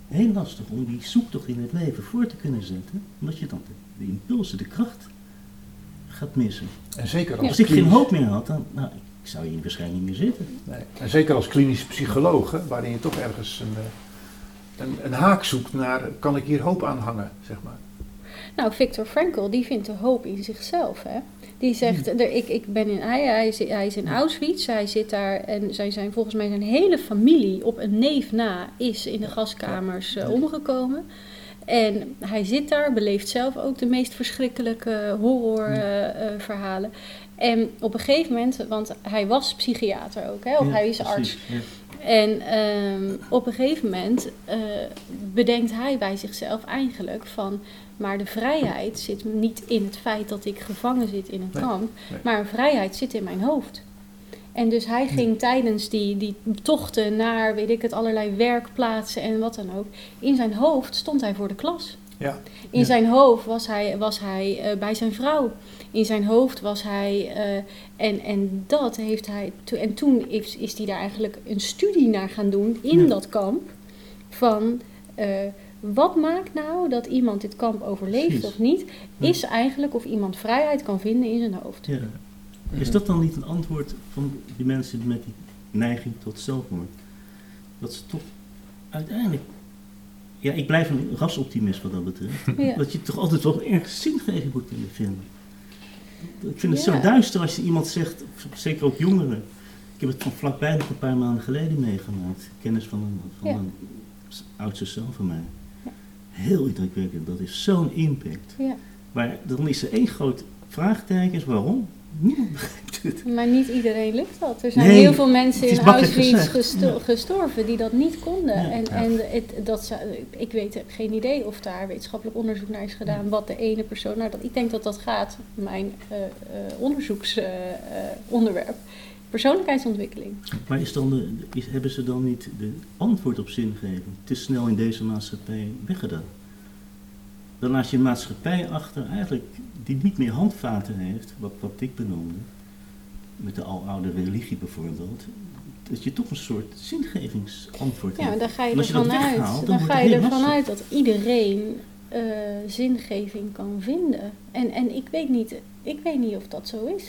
Heel lastig om die zoektocht in het leven voor te kunnen zetten, omdat je dan de, de impulsen, de kracht gaat missen. En zeker als, Als ik geen hoop meer had, dan nou, ik zou hier waarschijnlijk niet meer zitten. Nee. En zeker als klinisch psycholoog, hè, waarin je toch ergens een, eh, een, een haak zoekt naar, kan ik hier hoop aan hangen, zeg maar. Nou, Viktor Frankl, die vindt de hoop in zichzelf. Hè? Die zegt, er, ik, ik ben in, hij, hij, is, hij is in Auschwitz, hij zit daar en zij zijn, volgens mij zijn hele familie op een neef na is in de gaskamers eh, omgekomen. En hij zit daar, beleeft zelf ook de meest verschrikkelijke horrorverhalen. en op een gegeven moment, want hij was psychiater ook, hè, of Ja, hij is precies, arts. ja. En ehm, op een gegeven moment eh, bedenkt hij bij zichzelf eigenlijk van, maar de vrijheid zit niet in het feit dat ik gevangen zit in een Nee, kamp, nee. maar vrijheid zit in mijn hoofd. En dus hij ging tijdens die, die tochten naar, weet ik het, allerlei werkplaatsen en wat dan ook. In zijn hoofd stond hij voor de klas. Ja. In Ja. zijn hoofd was hij, was hij eh, bij zijn vrouw. In zijn hoofd was hij. eh, en, en dat heeft hij. to- en toen is, is hij daar eigenlijk een studie naar gaan doen in Ja. dat kamp. Van eh, wat maakt nou dat iemand dit kamp overleeft Precies. of niet? Ja. Is eigenlijk of iemand vrijheid kan vinden in zijn hoofd. Ja. Is dat dan niet een antwoord van die mensen met die neiging tot zelfmoord? Dat ze toch uiteindelijk. Ja, ik blijf een rasoptimist wat dat betreft. Ja. Dat je toch altijd wel ergens zingeving moet kunnen vinden. Ik vind het zo duister als je iemand zegt, zeker ook jongeren. Ik heb het van vlakbij nog een paar maanden geleden meegemaakt. Kennis van een, van een oudste zoon van mij. Heel indrukwekkend. Dat is zo'n impact. Ja. Maar dan is er één groot vraagteken. is Waarom? Niemand begrijpt het. Maar niet iedereen lukt dat. Er zijn Nee, heel veel mensen in Auschwitz gesto- Ja. gestorven die dat niet konden. Ja. En, Ja. en het, dat ik weet geen idee of daar wetenschappelijk onderzoek naar is gedaan. Wat de ene persoon. Nou, dat, ik denk dat dat gaat, mijn onderzoeksonderwerp. Persoonlijkheidsontwikkeling. Maar is dan de, is, hebben ze dan niet de antwoord op zingeving te snel in deze maatschappij weggedaan? Dan laat je een maatschappij achter eigenlijk die niet meer handvaten heeft, wat, wat ik benoemde, met de aloude religie bijvoorbeeld, dat je toch een soort zingevingsantwoord Ja, hebt. dan ga je En als je ervan dat uit, dan ga je ervan uit dat iedereen eh, zingeving kan vinden. En, en ik, weet niet, ik weet niet of dat zo is.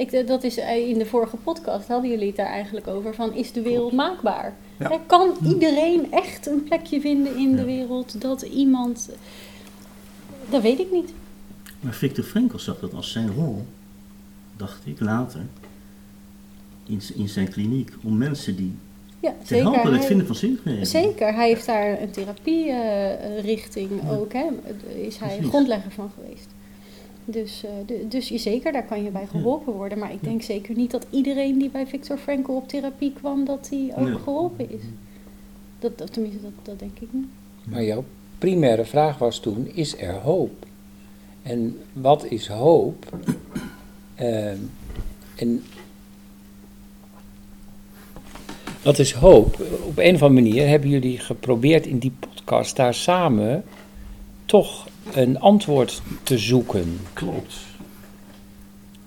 Ik, eh, dat is eh, in de vorige podcast hadden jullie het daar eigenlijk over van is de wereld maakbaar? Ja. Hè, Kan iedereen echt een plekje vinden in de wereld dat iemand. Dat weet ik niet. Maar Viktor Frankl zag dat als zijn rol, dacht ik later, in, in zijn kliniek, om mensen die Ja, te zeker. helpen bij het vinden van zingeving. Zeker, hij heeft daar een therapierichting Ja. ook, hè, is hij Precies. grondlegger van geweest. Dus, eh, de- dus je- zeker, daar kan je bij geholpen worden. Maar ik denk zeker niet dat iedereen die bij Viktor Frankl op therapie kwam, dat die ook Nee. geholpen is. Dat, dat, tenminste, dat, dat denk ik niet. Maar jouw primaire vraag was toen, is er hoop? En wat is hoop? Ehm, en wat is hoop? Op een of andere manier hebben jullie geprobeerd in die podcast daar samen toch een antwoord te zoeken. Klopt.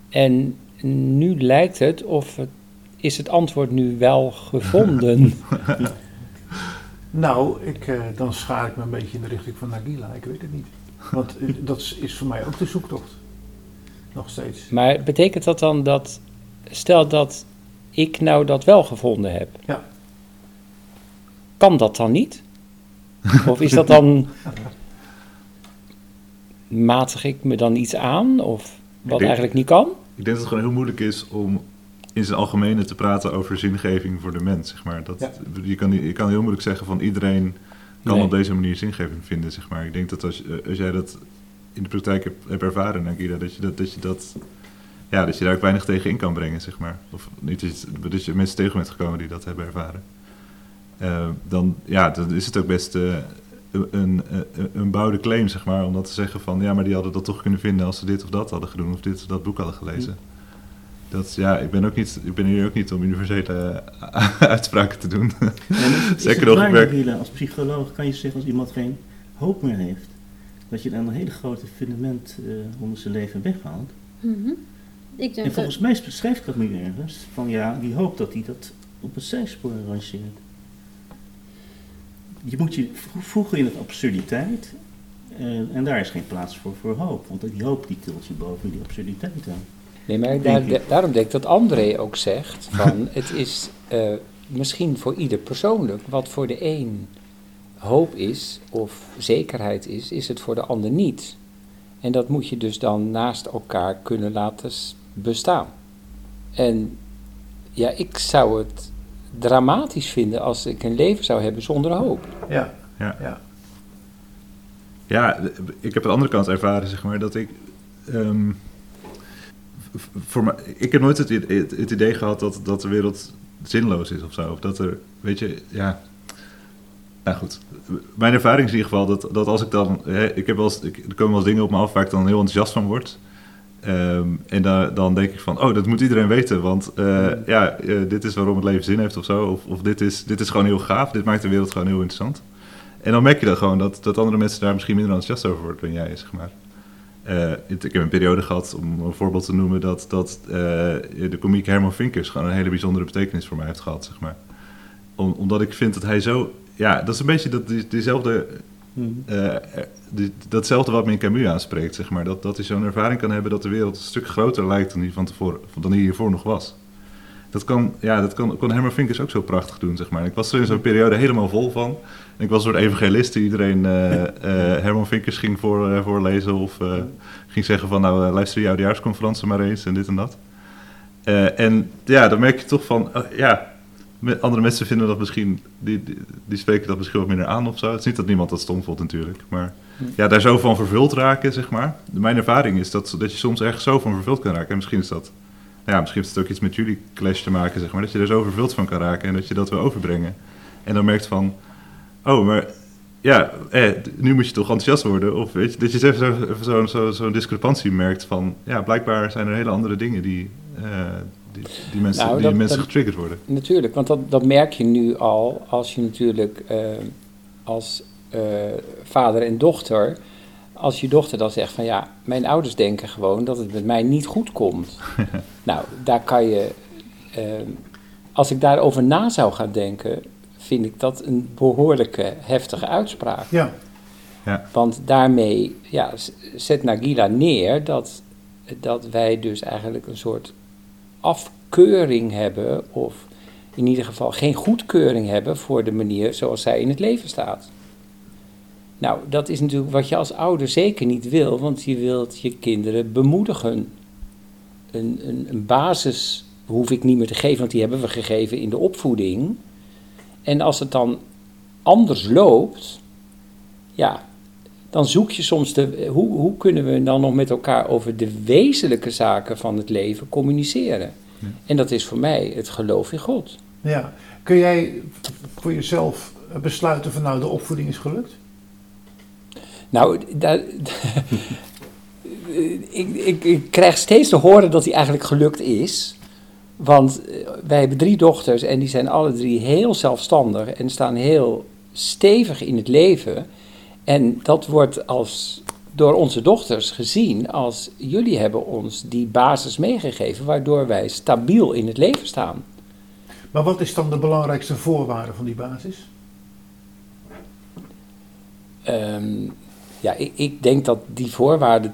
En nu lijkt het of het, is het antwoord nu wel gevonden. Nou, ik, eh, dan schaar ik me een beetje in de richting van Nagila. Ik weet het niet. Want eh, dat is, is voor mij ook de zoektocht. Nog steeds. Maar betekent dat dan dat, stel dat ik nou dat wel gevonden heb. Ja. Kan dat dan niet? Of is dat dan. Matig ik me dan iets aan? Of wat denk- eigenlijk niet kan? Ik denk dat het gewoon heel moeilijk is om in zijn algemene te praten over zingeving voor de mens, zeg maar. Dat, Ja. je, kan, je kan heel moeilijk zeggen van iedereen kan Nee. op deze manier zingeving vinden, zeg maar. Ik denk dat als, eh, als jij dat in de praktijk hebt, hebt ervaren, Nagida, dat je dat, dat je dat... Ja, dat je daar ook weinig tegen in kan brengen, zeg maar. Of niet dat je, dat je mensen tegen bent gekomen die dat hebben ervaren. Eh, dan, ja, dan is het ook best eh, een, een, een bouwde claim, zeg maar, om dat te zeggen van... Ja, maar die hadden dat toch kunnen vinden als ze dit of dat hadden gedaan, of dit of dat boek hadden gelezen. Dat, ja, ik ben, ook niet, ik ben hier ook niet om universele eh, uitspraken te doen. Zeker het nog werk- als psycholoog kan je zeggen als iemand geen hoop meer heeft, dat je dan een hele grote fundament eh, onder zijn leven weghaalt. Mhm. Ik denk En dat, volgens mij beschrijft dat nu ergens, van ja, die hoopt dat hij dat op een zijspoor rangeert. Je moet je vo- voegen in het absurditeit, eh, en daar is geen plaats voor voor hoop, want die hoop die tilt je boven die absurditeit aan. Nee, maar daar, daarom denk ik dat André ook zegt van het is eh, misschien voor ieder persoonlijk. Wat voor de een hoop is of zekerheid is, is het voor de ander niet. En dat moet je dus dan naast elkaar kunnen laten bestaan. En ja, ik zou het dramatisch vinden als ik een leven zou hebben zonder hoop. Ja, Ja. ja. Ja, ik heb aan de andere kant ervaren, zeg maar, dat ik. ehm, voor mij, ik heb nooit het, i- het, het idee gehad dat, dat de wereld zinloos is of zo. Of dat er, weet je, ja. Nou goed, mijn ervaring is in ieder geval dat, dat als ik dan. Hè, ik heb wel eens, ik, er komen wel eens dingen op me af waar ik dan heel enthousiast van word. Ehm, en dan, dan denk ik van, oh, dat moet iedereen weten. Want eh, ja, eh, dit is waarom het leven zin heeft of zo. Of, of dit, is, dit is gewoon heel gaaf. Dit maakt de wereld gewoon heel interessant. En dan merk je dat gewoon, dat, dat andere mensen daar misschien minder enthousiast over worden dan jij, zeg maar. Eh, ik heb een periode gehad, om een voorbeeld te noemen, dat, dat de komiek Herman Vinkers gewoon een hele bijzondere betekenis voor mij heeft gehad, zeg maar. Om, omdat ik vind dat hij zo, ja, dat is een beetje dat, die, diezelfde, eh, die, datzelfde wat me in Camus aanspreekt, zeg maar. Dat, dat hij zo'n ervaring kan hebben dat de wereld een stuk groter lijkt dan die, van tevoren, dan die hiervoor nog was. Dat kan, ja, dat kan, kon Herman Vinkers ook zo prachtig doen, zeg maar. Ik was er in zo'n periode helemaal vol van. Ik was een soort evangelist die iedereen eh, eh, Herman Vinkers ging voor, eh, voorlezen of eh, ging zeggen van nou eh, luister die oudejaarsconferentie maar eens en dit en dat. Eh, en ja, dan merk je toch van, ja, andere mensen vinden dat misschien, die, die, die spreken dat misschien wat minder aan of zo. Het is niet dat niemand dat stom vond natuurlijk, maar ja, daar zo van vervuld raken, zeg maar. Mijn ervaring is dat, dat je soms ergens zo van vervuld kan raken. En misschien is dat, nou ja, misschien heeft het ook iets met jullie clash te maken, zeg maar. Dat je er zo vervuld van kan raken en dat je dat wil overbrengen. En dan merkt van, oh, maar ja, eh, nu moet je toch enthousiast worden. Of weet je, dat je even zo'n zo, zo, zo, discrepantie merkt van, ja, blijkbaar zijn er hele andere dingen die, eh, die, die mensen, Nou, die dat- mensen dat- getriggerd worden. Natuurlijk, want dat, dat merk je nu al als je natuurlijk eh, als eh, vader en dochter, als je dochter dan zegt van ja, mijn ouders denken gewoon dat het met mij niet goed komt. nou, daar kan je, eh, als ik daarover na zou gaan denken, vind ik dat een behoorlijke heftige uitspraak. Ja, Want daarmee ja, zet Nagila neer dat, dat wij dus eigenlijk een soort afkeuring hebben, of in ieder geval geen goedkeuring hebben voor de manier zoals zij in het leven staat. Nou, dat is natuurlijk wat je als ouder zeker niet wil, want je wilt je kinderen bemoedigen. Een, een, een basis hoef ik niet meer te geven, want die hebben we gegeven in de opvoeding. En als het dan anders loopt, ja, dan zoek je soms de. Hoe, hoe kunnen we dan nog met elkaar over de wezenlijke zaken van het leven communiceren? Ja. En dat is voor mij het geloof in God. ja. Kun jij voor jezelf besluiten van nou, de opvoeding is gelukt? Nou, daar, ik, ik, ik krijg steeds te horen dat hij eigenlijk gelukt is. Want eh, wij hebben drie dochters en die zijn alle drie heel zelfstandig en staan heel stevig in het leven. En dat wordt als, door onze dochters gezien als jullie hebben ons die basis meegegeven waardoor wij stabiel in het leven staan. Maar wat is dan de belangrijkste voorwaarde van die basis? Ehm, ja, ik, ik denk dat die voorwaarde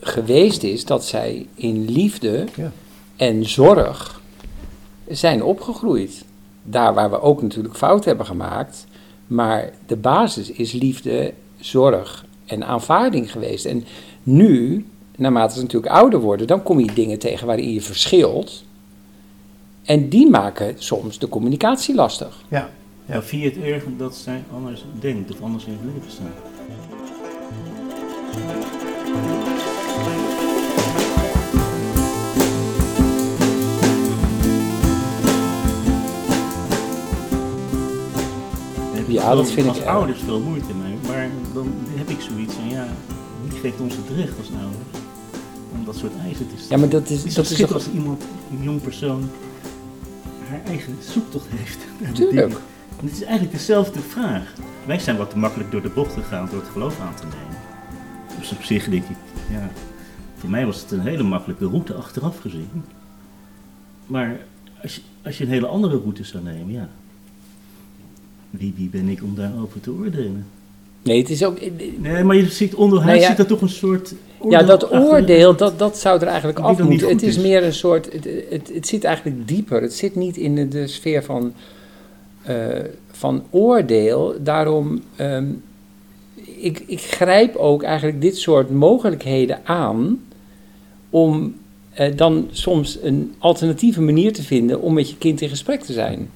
geweest is dat zij in liefde Ja. en zorg zijn opgegroeid. Daar waar we ook natuurlijk fout hebben gemaakt. Maar de basis is liefde, zorg en aanvaarding geweest. En nu, naarmate ze natuurlijk ouder worden, dan kom je dingen tegen waarin je verschilt. En die maken soms de communicatie lastig. Ja. Ja. je het erg dat zij anders denkt of anders in het leven staat? Ja, dat vind ik Als ouders veel moeite mee, dan heb ik zoiets van ja, wie geeft ons het recht als ouders om dat soort eisen te stellen? Ja, maar dat is, dat is toch... als iemand, een jong persoon, haar eigen zoektocht heeft. Tuurlijk. En het is eigenlijk dezelfde vraag. Wij zijn wat te makkelijk door de bocht gegaan door het geloof aan te nemen. Dus op zich denk ik, ja, voor mij was het een hele makkelijke route achteraf gezien. Maar als je, als je een hele andere route zou nemen, ja. Wie, wie ben ik om daarover te oordelen? Nee, het is ook... Nee, maar je ziet onderhuis Nou ja. zit er toch een soort. Ja, dat oordeel, dat, dat zou er eigenlijk af moeten. Het is is. meer een soort, het, het, het zit eigenlijk dieper. Het zit niet in de, de sfeer van, eh, van oordeel. Daarom, ehm, ik, ik grijp ook eigenlijk dit soort mogelijkheden aan om eh, dan soms een alternatieve manier te vinden om met je kind in gesprek te zijn.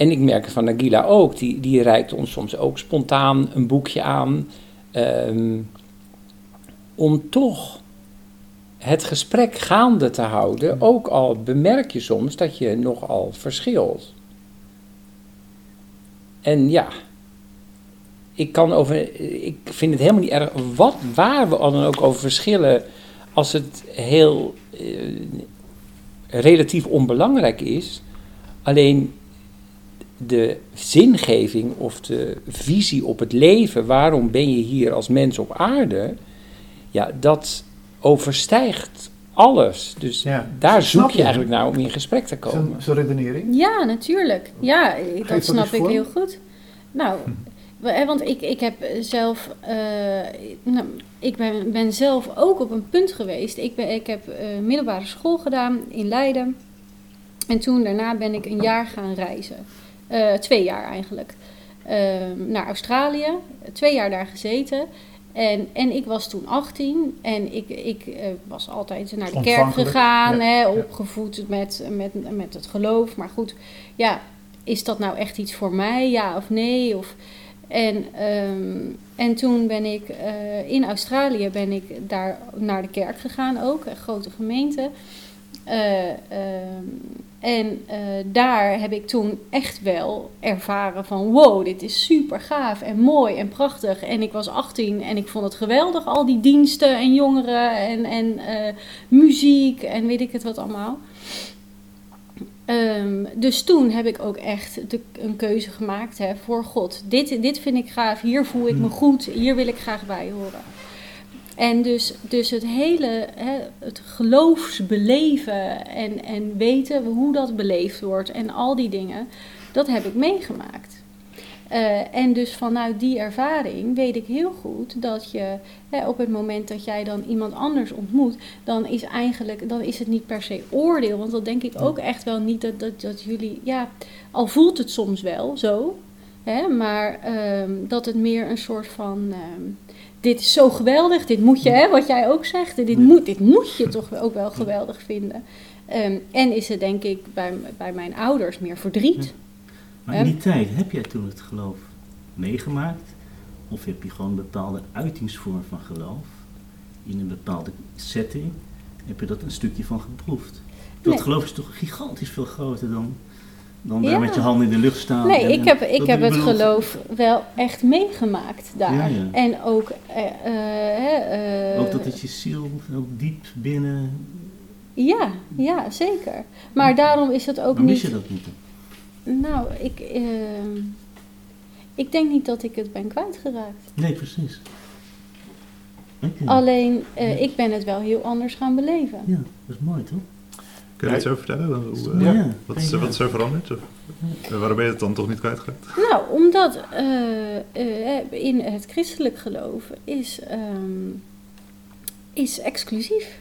En ik merk van Nagila ook, die, die reikt ons soms ook spontaan een boekje aan. ehm, om toch het gesprek gaande te houden, ook al bemerk je soms dat je nogal verschilt. En ja, ik kan over, ik vind het helemaal niet erg, wat, waar we dan ook over verschillen, als het heel eh, relatief onbelangrijk is, alleen de zingeving of de visie op het leven, waarom ben je hier als mens op aarde, ja, dat overstijgt alles. Dus Ja. daar zoek je je? eigenlijk naar om in gesprek te komen. zo'n redenering. Ja, natuurlijk. Ja, ik- dat snap ik voor. heel goed. Nou, hè, want ik, ik heb zelf, eh, nou, ik ben, ben zelf ook op een punt geweest. Ik, ben, ik heb eh, middelbare school gedaan in Leiden. En toen daarna ben ik een jaar gaan reizen. Eh, twee jaar eigenlijk. Ehm, naar Australië. Twee jaar daar gezeten. En, en ik was toen 18 en ik, ik eh, was altijd naar de kerk gegaan, ja, hè, ja. opgevoed met, met, met het geloof. Maar goed, ja, is dat nou echt iets voor mij, ja of nee? Of, en, ehm, en toen ben ik eh, in Australië ben ik daar naar de kerk gegaan ook, een grote gemeente. Eh, ehm, en eh, daar heb ik toen echt wel ervaren van wow, dit is super gaaf en mooi en prachtig. En ik was 18 en ik vond het geweldig, al die diensten en jongeren en, en eh, muziek en weet ik het wat allemaal. Ehm, dus toen heb ik ook echt de, een keuze gemaakt hè, voor God. Dit, dit vind ik gaaf, hier voel ik me goed, hier wil ik graag bij horen. En dus, dus het hele hè, het geloofsbeleven en, en weten hoe dat beleefd wordt en al die dingen, dat heb ik meegemaakt. Eh, en dus vanuit die ervaring weet ik heel goed dat je hè, op het moment dat jij dan iemand anders ontmoet, dan is eigenlijk dan is het niet per se oordeel. Want dat denk ik ook echt wel niet dat, dat, dat jullie, ja, al voelt het soms wel zo, hè, maar ehm, dat het meer een soort van. ehm, dit is zo geweldig, dit moet je, hè, wat jij ook zegt, dit moet, dit moet je toch ook wel geweldig vinden. Ehm, en is het denk ik bij, bij mijn ouders meer verdriet. Maar in die tijd, heb jij toen het geloof meegemaakt? Of heb je gewoon een bepaalde uitingsvorm van geloof? In een bepaalde setting? Heb je dat een stukje van geproefd? Dat Nee. geloof is toch gigantisch veel groter dan, dan daar met je handen in de lucht staan. Nee, en- ik heb, en- ik heb het geloof wel echt meegemaakt daar. Ja, ja. En ook. eh, eh, eh, Ook dat het je ziel heel diep binnen... Ja, ja, zeker. Maar daarom is het ook Dan mis niet. je dat niet. Nou, ik. ehm, ik denk niet dat ik het ben kwijtgeraakt. Nee, precies. Alleen, eh, ik ben het wel heel anders gaan beleven. Ja, dat is mooi toch? Kun je er iets over vertellen? Hoe, eh, Ja. Wat, is, wat is er veranderd? Of, eh, waarom ben je het dan toch niet kwijtgeraakt? Nou, omdat eh, eh, in het christelijk geloof is, ehm, is exclusief.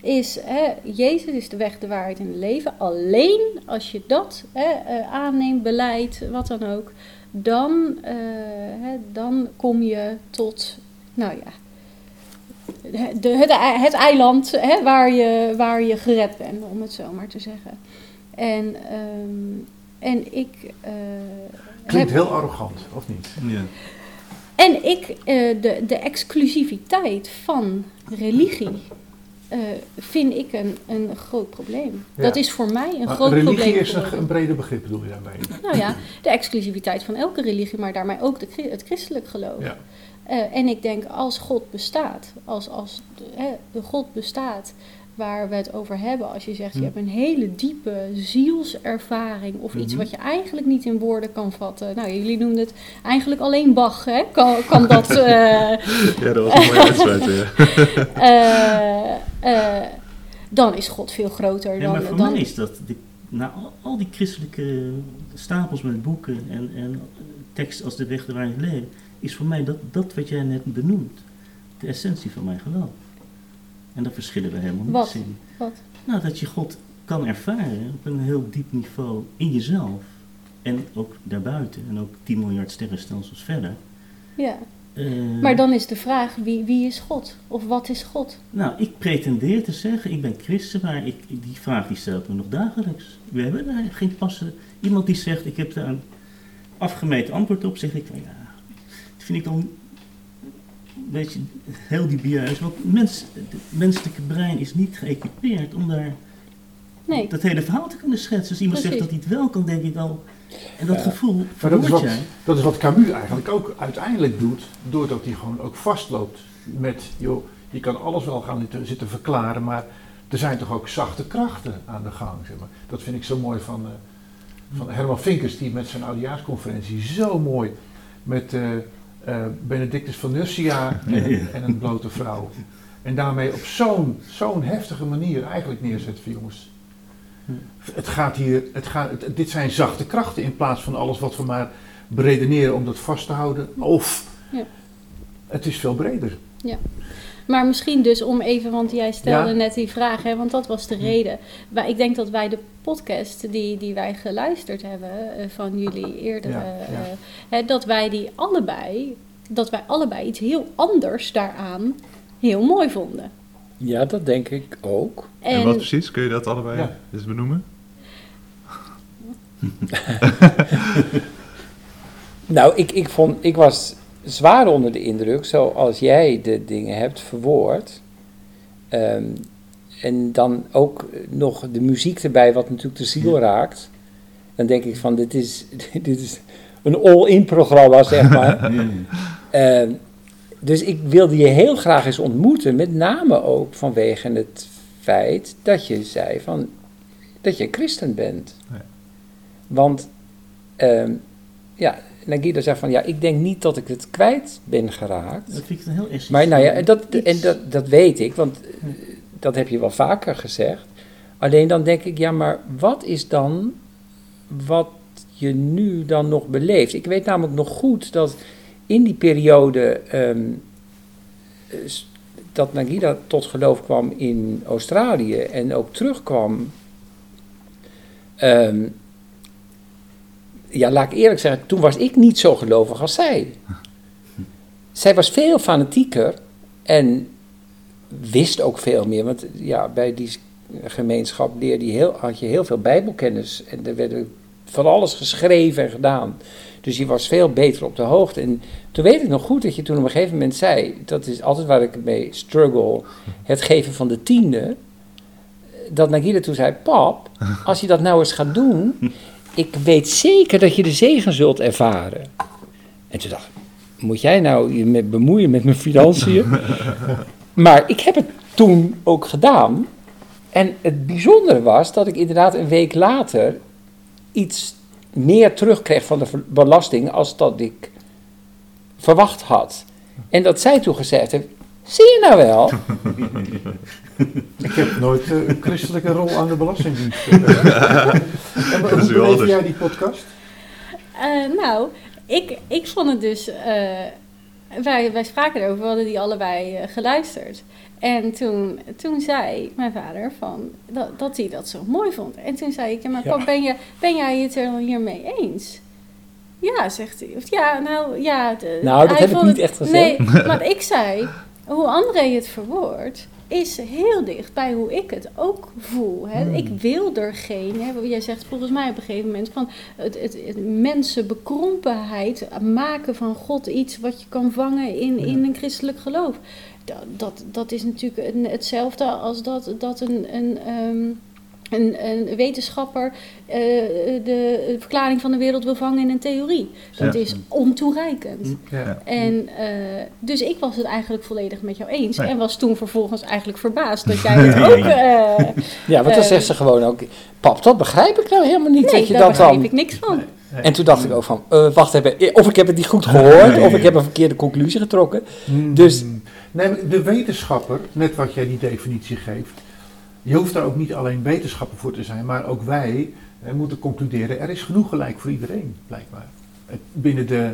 is, hè, Jezus is de weg, de waarheid en het leven. Alleen als je dat hè, eh, aanneemt, beleid, wat dan ook, dan, eh, hè, dan kom je tot, nou ja, de, het, het eiland hè, waar, je, waar je gered bent, om het zo maar te zeggen. En, ehm, en ik. eh, Klinkt heb- heel arrogant, of niet? Ja. en ik, eh, de, de exclusiviteit van religie, eh, vind ik een, een groot probleem. Ja. Dat is voor mij een Maar groot religie probleem. is een, breder begrip, bedoel je daarmee? Nou ja, de exclusiviteit van elke religie, maar daarmee ook de, het christelijk geloof. Ja. Eh, en ik denk, als God bestaat, als, als de, hè, de God bestaat waar we het over hebben, als je zegt, je Hm. hebt een hele diepe zielservaring of iets Mhm. wat je eigenlijk niet in woorden kan vatten. Nou, jullie noemden het eigenlijk alleen Bach, hè? Kan, kan dat... eh, Ja, dat was een mooie. Ja. eh, dan is God veel groter Ja, dan... maar voor dan mij is dat, na al, al die christelijke stapels met boeken en, en tekst als de weg, de het leven, is voor mij dat, dat wat jij net benoemt, de essentie van mijn geloof. En daar verschillen we helemaal Wat? niks in. Wat? Nou, dat je God kan ervaren op een heel diep niveau in jezelf en ook daarbuiten en ook 10 miljard sterrenstelsels verder. Ja. Eh, Maar dan is de vraag, wie, wie is God? Of wat is God? Nou, ik pretendeer te zeggen, ik ben christen, maar ik, die vraag die stelt me nog dagelijks. We hebben daar geen passen. Iemand die zegt, ik heb daar een afgemeten antwoord op, zeg ik van ja, vind ik dan een beetje heel dubieus. Want mens, het menselijke brein is niet geëquipeerd om daar Nee. dat hele verhaal te kunnen schetsen. Als iemand zegt dat hij het wel kan, denk ik al, en dat Ja. gevoel Maar dat is, verwoord wat, jij. dat is wat Camus eigenlijk ook uiteindelijk doet, doordat hij gewoon ook vastloopt met, joh, je kan alles wel gaan zitten- verklaren, maar er zijn toch ook zachte krachten aan de gang, zeg maar. Dat vind ik zo mooi van, eh, van Herman Vinkers, die met zijn oudejaarsconferentie zo mooi met eh, eh, Benedictus van Nursia en, en een blote vrouw. En daarmee op zo'n zo'n heftige manier eigenlijk neerzet van jongens. Het gaat hier, het gaat, het- dit zijn zachte krachten in plaats van alles wat we maar beredeneren om dat vast te houden. Of Ja. het is veel breder. Maar misschien dus om even, want jij stelde Ja. net die vraag, hè, want dat was de reden. Wij, ik denk dat wij de podcast die, die wij geluisterd hebben eh, van jullie eerder, Ja, eh, ja. hè, dat wij die allebei, dat wij allebei iets heel anders daaraan heel mooi vonden. Ja, dat denk ik ook. En, En, wat precies? Kun je dat allebei Ja. eens benoemen? Nou, ik, ik, vond, ik was zwaar onder de indruk, zoals jij de dingen hebt verwoord. Ehm, en dan ook nog de muziek erbij, wat natuurlijk de ziel raakt. Dan denk ik van, dit is, dit is een all-in programma, zeg maar. Ehm, dus ik wilde je heel graag eens ontmoeten, met name ook vanwege het feit dat je zei van, dat je een christen bent. Ja. Want, ehm, ja, Nagida zei van, ja, ik denk niet dat ik het kwijt ben geraakt. Dat vind ik een heel essentieel. Maar nou ja, en dat, en dat, dat weet ik, want eh, dat heb je wel vaker gezegd. Alleen dan denk ik, ja, maar wat is dan wat je nu dan nog beleeft? Ik weet namelijk nog goed dat in die periode ehm, eh, dat Nagida tot geloof kwam in Australië en ook terugkwam. ehm, ja, laat ik eerlijk zeggen, toen was ik niet zo gelovig als zij. Zij was veel fanatieker en wist ook veel meer. Want ja, bij die gemeenschap leerde je heel, had je heel veel bijbelkennis. En er werd van alles geschreven en gedaan. Dus je was veel beter op de hoogte. En toen weet ik nog goed dat je toen op een gegeven moment zei... dat is altijd waar ik mee struggle, het geven van de tiende... dat Nagida toen zei, pap, als je dat nou eens gaat doen... ik weet zeker dat je de zegen zult ervaren. En toen dacht ik, moet jij nou je met bemoeien met mijn financiën? maar ik heb het toen ook gedaan. En het bijzondere was dat ik inderdaad een week later iets meer terugkreeg van de belasting als dat ik verwacht had. En dat zij toen gezegd heeft, zie je nou wel? Ik heb nooit eh, een christelijke rol aan de Belastingdienst. en hoe Dat is wel beleef anders. jij die podcast? Eh, nou, ik, ik vond het dus. eh, wij, wij spraken erover, we hadden die allebei eh, geluisterd. En toen, toen zei mijn vader van, dat, dat hij dat zo mooi vond. En toen zei ik, ja, maar Ja. pap, ben, je, ben jij het er hiermee eens? Ja, zegt hij. Of ja, nou ja. de- Nou, dat heb ik niet het- echt gezegd. Nee, maar ik zei, hoe André het verwoordt, is heel dicht bij hoe ik het ook voel. Hè. Hmm. Ik wil er geen, hè, jij zegt volgens mij op een gegeven moment van het, het, maken van God iets wat je kan vangen in, in een christelijk geloof. Dat, dat, dat is natuurlijk een- hetzelfde als dat, dat een, een, ehm, een, een wetenschapper eh, de verklaring van de wereld wil vangen in een theorie. Dat Ja. is ontoereikend. Ja. En eh, dus ik was het eigenlijk volledig met jou eens. Nee. En was toen vervolgens eigenlijk verbaasd dat jij het ook. eh Ja, want dan Eh, zegt ze gewoon ook, pap, dat begrijp ik nou helemaal niet. nee, dat je daar dat begreep dan... ik niks van. En toen dacht ik ook van, eh, wacht even, of ik heb het niet goed gehoord, of ik heb een verkeerde conclusie getrokken. Dus- Mm. Nee, maar de wetenschapper, net wat jij die definitie geeft, je hoeft daar ook niet alleen wetenschapper voor te zijn, maar ook wij eh, moeten concluderen, er is genoeg gelijk voor iedereen, blijkbaar. Binnen de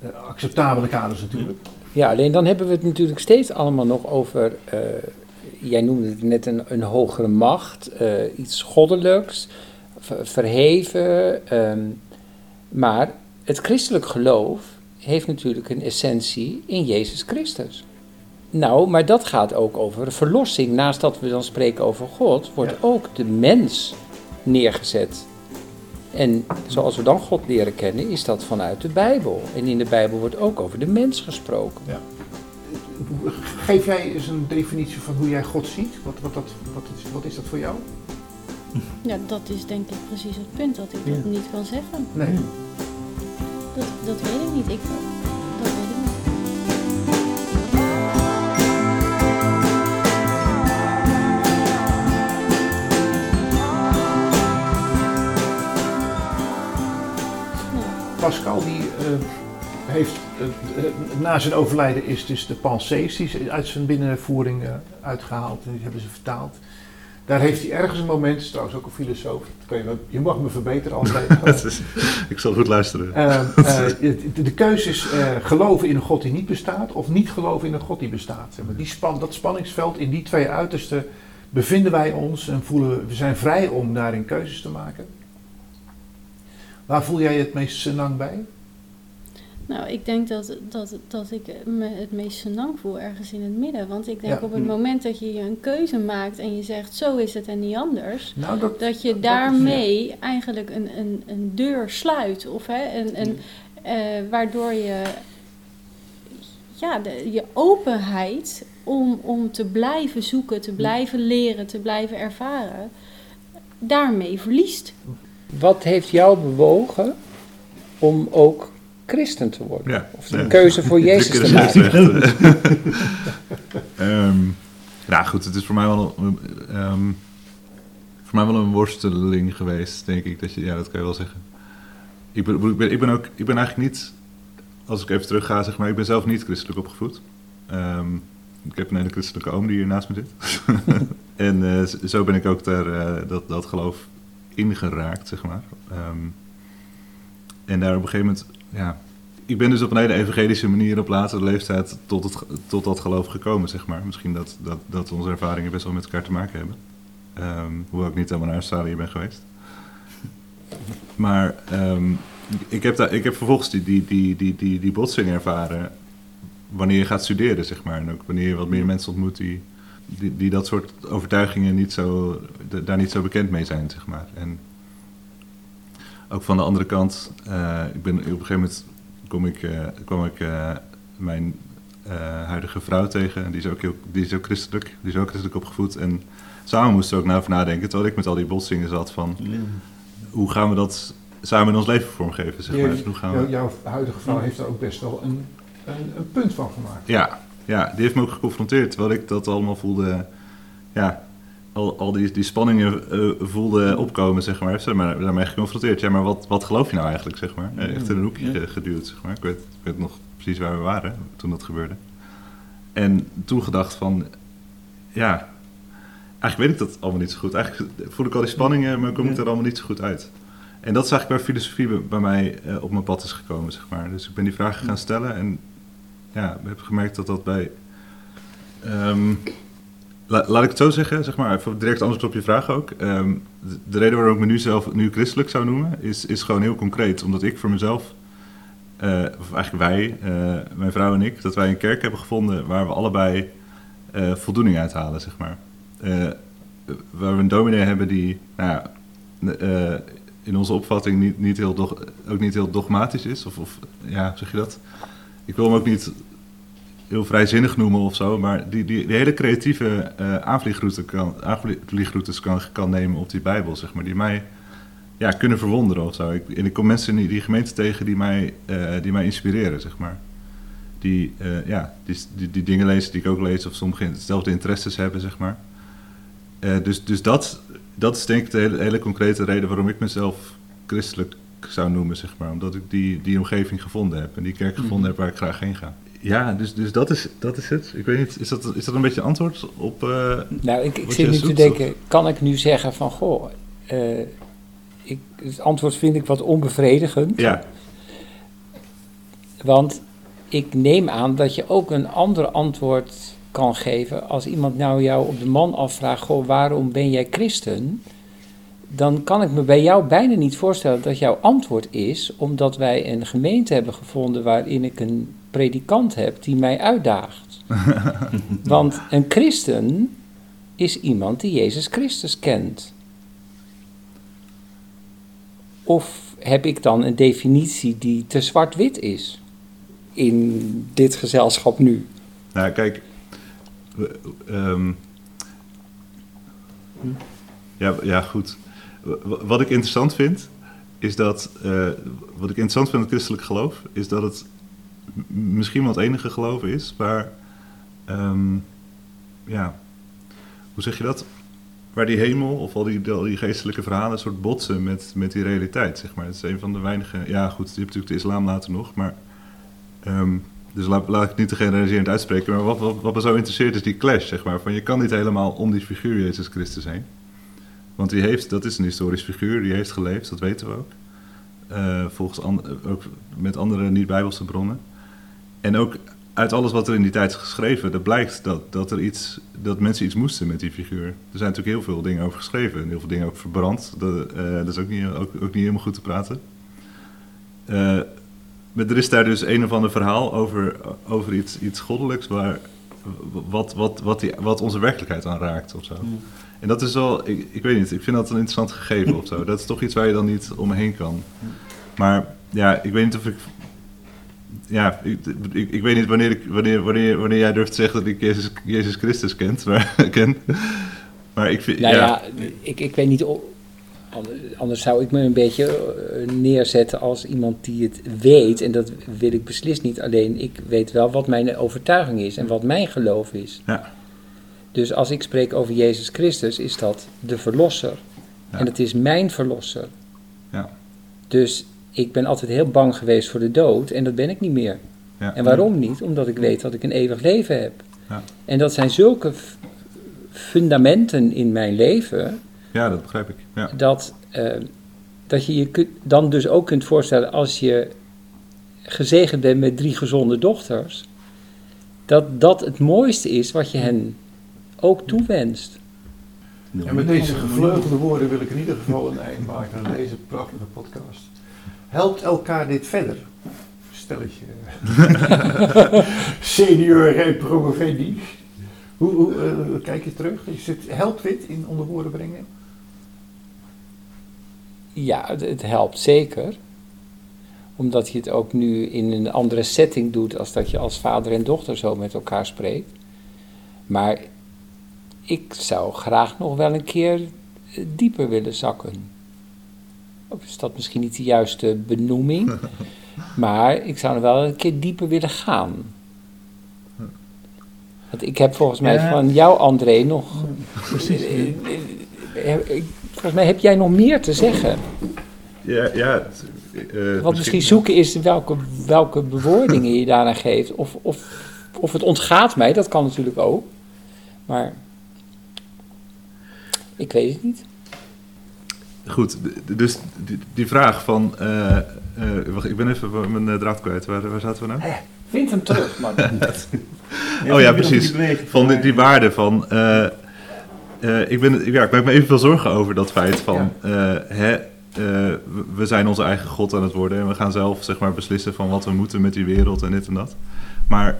eh, acceptabele kaders natuurlijk. Ja, alleen dan hebben we het natuurlijk steeds allemaal nog over, eh, jij noemde het net een, een hogere macht, iets goddelijks, ver- verheven. ehm, maar het christelijk geloof heeft natuurlijk een essentie in Jezus Christus. Nou, maar dat gaat ook over verlossing. Naast dat we dan spreken over God, wordt Ja. ook de mens neergezet. En zoals we dan God leren kennen, is dat vanuit de Bijbel. En in de Bijbel wordt ook over de mens gesproken. Geef jij eens een definitie van hoe jij God ziet? Wat, wat, dat, wat, is, wat is dat voor jou? Ja, dat is denk ik precies het punt dat ik dat Ja. niet kan zeggen. Nee. Dat, dat weet ik niet. Ik, Pascal die eh, heeft, eh, eh, na zijn overlijden is dus de pensées die uit zijn binnenvoering eh, uitgehaald en die hebben ze vertaald. Daar heeft hij ergens een moment, is trouwens ook een filosoof, je, je mag me verbeteren is- ik zal goed luisteren. De, de keuze is geloven in een God die niet bestaat of niet geloven in een God die bestaat. Zeg maar die span, dat spanningsveld, in die twee uitersten bevinden wij ons en voelen we, we zijn vrij om daarin keuzes te maken. Waar voel jij je het meest senang bij? Nou, ik denk dat, dat, dat ik me het meest senang voel ergens in het midden. Want ik denk Ja. op het moment dat je een keuze maakt en je zegt zo is het en niet anders. Nou, dat, Dat je is- daarmee eigenlijk een, een, een deur sluit. Of hè, een, een, eh, waardoor je ja, de, je openheid om, om te blijven zoeken, te blijven leren, te blijven ervaren, daarmee verliest. Wat heeft jou bewogen om ook christen te worden? Ja, Of ja. een keuze voor Jezus te maken? gezegd, eh. Ehm, nou goed, het is voor mij wel een, ehm, voor mij wel een worsteling geweest, denk ik. Dat je, ja, dat kan je wel zeggen. Ik ben, ik ben, ik ben ook, ik ben eigenlijk niet, als ik even terug ga, zeg maar, ik ben zelf niet christelijk opgevoed. Ehm, ik heb een hele christelijke oom die hier naast me zit. en eh, zo ben ik ook daar, eh, dat, dat geloof ingeraakt, zeg maar. Ehm, en daar op een gegeven moment, ja, ik ben dus op een hele evangelische manier op latere leeftijd tot, het, tot dat geloof gekomen, zeg maar. Misschien dat, dat, dat onze ervaringen best wel met elkaar te maken hebben. Ehm, hoewel ik niet helemaal naar Australië ben geweest. Maar ehm, ik, heb daar, ik heb vervolgens die, die, die, die, die, die botsing ervaren wanneer je gaat studeren, zeg maar. En ook wanneer je wat meer mensen ontmoet die, die, die dat soort overtuigingen niet zo, da- daar niet zo bekend mee zijn, zeg maar. En ook van de andere kant, eh, ik ben, op een gegeven moment kom ik, eh, kwam ik eh, mijn eh, huidige vrouw tegen. En die is, ook heel, die is ook christelijk, die is ook christelijk opgevoed. En samen moesten we ook naar over nadenken, terwijl ik met al die botsingen zat van... Ja. Hoe gaan we dat samen in ons leven vormgeven, zeg maar. Je- Hoe gaan we... jouw huidige vrouw heeft er ook best wel een, een, een punt van gemaakt. Ja, ja, die heeft me ook geconfronteerd, terwijl ik dat allemaal voelde... Ja, al, al die, die spanningen eh, voelde opkomen, zeg maar. Heeft ze maar daarmee geconfronteerd. Ja, maar wat, wat geloof je nou eigenlijk, zeg maar? Eh, Echt in een hoekje geduwd, zeg maar. Ik weet, ik weet nog precies waar we waren toen dat gebeurde. En toen gedacht van... Ja, eigenlijk weet ik dat allemaal niet zo goed. Eigenlijk voel ik al die spanningen, maar kom ik er allemaal niet zo goed uit. En dat is eigenlijk waar filosofie bij- bij mij eh, op mijn pad is gekomen, zeg maar. Dus ik ben die vragen gaan stellen en ja, ik heb gemerkt dat dat bij... ehm, La- laat ik het zo zeggen, zeg maar, direct antwoord op je vraag ook. Ehm, de, de reden waarom ik me nu zelf nu christelijk zou noemen, is, is gewoon heel concreet. Omdat ik voor mezelf, eh, of eigenlijk wij, eh, mijn vrouw en ik, dat wij een kerk hebben gevonden waar we allebei eh, voldoening uithalen, zeg maar. Waar we een dominee hebben die, nou ja, in onze opvatting niet, niet heel ook niet heel dogmatisch is. Of, of ja, zeg je dat? Ik wil hem ook niet heel vrijzinnig noemen of zo, maar die, die, hele creatieve aanvliegroute kan, aanvliegroutes kan, kan nemen op die Bijbel, zeg maar, die mij ja, kunnen verwonderen of zo. Ik, en ik kom mensen in die, gemeente tegen die mij, eh, die mij inspireren, zeg maar. Die, eh, ja, die, die, die dingen lezen die ik ook lees, of sommigen hetzelfde interesses hebben, zeg maar. Dus dus dat, dat is denk ik de hele, hele concrete reden waarom ik mezelf christelijk zou noemen, zeg maar. Omdat ik die, die omgeving gevonden heb en die kerk gevonden heb waar ik graag heen ga. Ja, dus, dus dat, is, dat is het. Ik weet niet, is dat, is dat een beetje antwoord op... eh, Nou, ik, ik Wat zit nu te denken, kan ik nu zeggen van, goh, eh, ik, het antwoord vind ik wat onbevredigend. ja, Want ik neem aan dat je ook een ander antwoord kan geven als iemand nou jou op de man afvraagt, goh, waarom ben jij christen? Dan kan ik me bij jou bijna niet voorstellen dat jouw antwoord is omdat wij een gemeente hebben gevonden waarin ik een predikant heb die mij uitdaagt. Want een christen is iemand die Jezus Christus kent. Of heb ik dan een definitie die te zwart-wit is in dit gezelschap nu? Nou, kijk. we- ehm, ja, ja, goed. Wat ik interessant vind, is dat. eh, wat ik interessant vind aan het christelijk geloof, is dat het misschien wel het enige geloof is waar. ehm, ja, hoe zeg je dat? Waar die hemel of al die, die geestelijke verhalen een soort botsen met, met die realiteit, zeg maar. Het is een van de weinige. Ja, goed, je hebt natuurlijk de islam later nog, maar. ehm, dus laat, ik niet te generaliserend uitspreken, maar wat, wat, wat me zo interesseert is die clash, zeg maar. Van je kan niet helemaal om die figuur Jezus Christus heen. Want die heeft, dat is een historisch figuur, die heeft geleefd, dat weten we ook. Eh, volgens ook met andere niet-bijbelse bronnen. En ook uit alles wat er in die tijd is geschreven, dat blijkt dat, dat, er iets, dat mensen iets moesten met die figuur. Er zijn natuurlijk heel veel dingen over geschreven en heel veel dingen ook verbrand. Dat, eh, dat is ook niet, ook, ook niet helemaal goed te praten. Eh, maar er is daar dus een of ander verhaal over, over iets, iets goddelijks waar, wat, wat, wat, die, wat onze werkelijkheid aanraakt of zo. En dat is wel, ik, ik weet niet, ik vind dat een interessant gegeven of zo. Dat is toch iets waar je dan niet omheen kan. Maar ja, ik weet niet of ik. Ja, ik, ik, ik weet niet wanneer, ik, wanneer, wanneer, wanneer jij durft te zeggen dat ik Jezus, Jezus Christus kent, maar, ken. Maar ik vind. Nou ja, ja, ik, ik weet niet. Anders zou ik me een beetje eh, neerzetten als iemand die het weet. En dat wil ik beslist niet. Alleen ik weet wel wat mijn overtuiging is en wat mijn geloof is. Ja. Dus als ik spreek over Jezus Christus, is dat de verlosser. Ja. En het is mijn verlosser. Ja. Dus ik ben altijd heel bang geweest voor de dood en dat ben ik niet meer. ja. En waarom niet? Omdat ik weet dat ik een eeuwig leven heb. Ja. En dat zijn zulke fundamenten in mijn leven, Ja, dat begrijp ik. Ja. dat, eh, dat je je dan dus ook kunt voorstellen als je gezegend bent met drie gezonde dochters, dat dat het mooiste is wat je hen ook toewenst. En met deze gevleugelde woorden wil ik in ieder geval een eind maken aan deze prachtige podcast. Helpt elkaar dit verder? Stelletje. Senior en promovendi. Hoe, hoe eh, kijk je terug? Is het, helpt dit in onder woorden brengen? Ja, het, het helpt zeker. Omdat je het ook nu in een andere setting doet als dat je als vader en dochter zo met elkaar spreekt. Maar ik zou graag nog wel een keer eh, dieper willen zakken. Of is dat misschien niet de juiste benoeming? Maar ik zou nog wel een keer dieper willen gaan. Want ik heb volgens mij Ja. van jou, André, nog. Precies. eh, eh, Volgens mij heb jij nog meer te zeggen. Ja, ja. eh, Wat misschien zoeken is welke, welke bewoordingen je daaraan geeft. Of, of, of het ontgaat mij, dat kan natuurlijk ook. Maar ik weet het niet. Goed, dus die, die vraag van. eh, eh, wacht, ik ben even mijn eh, draad kwijt. Waar, waar zaten we nou? Vind hem terug, man. Oh ja, precies. Van die, die waarde van. ik, ben, ja, ik maak me even veel zorgen over dat feit van... hè, we- zijn onze eigen god aan het worden... en we gaan zelf zeg maar, beslissen van wat we moeten met die wereld en dit en dat. Maar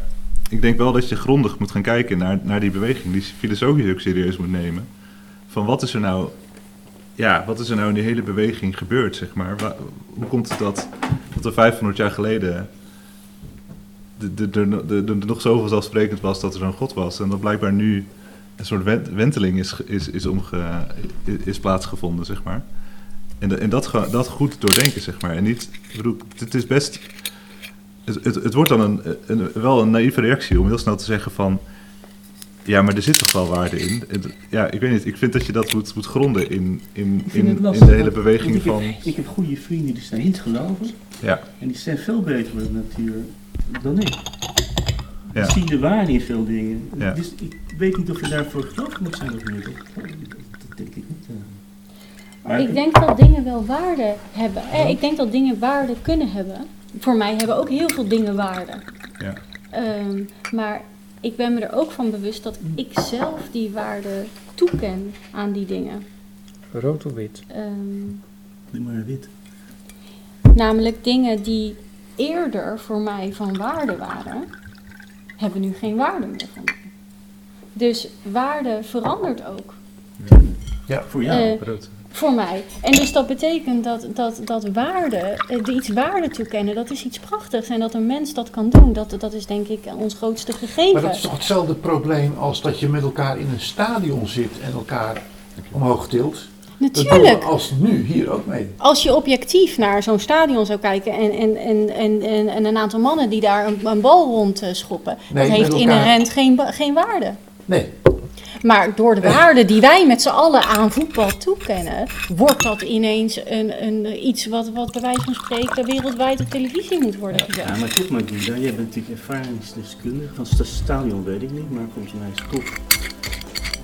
ik denk wel dat je grondig moet gaan kijken naar, naar die beweging... die filosofisch ook serieus moet nemen. Van wat is er nou... Ja, wat is er nou in die hele beweging gebeurd, zeg maar? Hoe komt het dat, dat er 500 jaar geleden... de- de- de- de- de- nog zo vanzelfsprekend was dat er zo'n god was... en dat blijkbaar nu een soort went- wenteling is, is, is, omge, is plaatsgevonden, zeg maar. En, de- en dat, dat goed doordenken, zeg maar. En niet, ik bedoel, het is best... Het, het, het wordt dan een, een, wel een naïeve reactie om heel snel te zeggen van... Ja, maar er zit toch wel waarde in. Ja, ik weet niet. Ik vind dat je dat moet, moet gronden in, in, in, in de hele beweging ik van... Heb, ik heb goede vrienden die zijn niet geloven. Ja, En die zijn veel beter met de natuur dan ik. Ja. Die zien de waarde in veel dingen. Ja. Dus ik weet niet of je daarvoor gelovig moet zijn of niet. Dat, dat denk ik niet. eh. Maar Ik denk dat dingen wel waarde hebben. Eh, ik denk dat dingen waarde kunnen hebben. Voor mij hebben ook heel veel dingen waarde. ja. Ehm, maar ik ben me er ook van bewust dat ik zelf die waarde toeken aan die dingen. Rood of wit? Ehm, Doe maar wit. namelijk dingen die eerder voor mij van waarde waren, hebben nu geen waarde meer voor mij. Dus waarde verandert ook. Voor jou. Eh, Rood. Voor mij. En dus dat betekent dat, dat, dat waarde, eh, de iets waarde toekennen, dat is iets prachtigs. En dat een mens dat kan doen, dat, dat is denk ik ons grootste gegeven. Maar dat is toch hetzelfde probleem als dat je met elkaar in een stadion zit en elkaar omhoog tilt. Natuurlijk. als nu hier ook mee. Als je objectief naar zo'n stadion zou kijken en, en, en, en, en, en een aantal mannen die daar een, een bal rond eh, schoppen, Nee, dat heeft elkaar. inherent geen, geen waarde. Nee, Maar door de waarde die wij met z'n allen aan voetbal toekennen, wordt dat ineens een, een, iets wat, wat bij wijze van spreken wereldwijd op televisie moet worden gezet. Ja, maar toch maar Guido, jij bent natuurlijk ervaringsdeskundige. Van het stadion weet ik niet, maar volgens mij is toch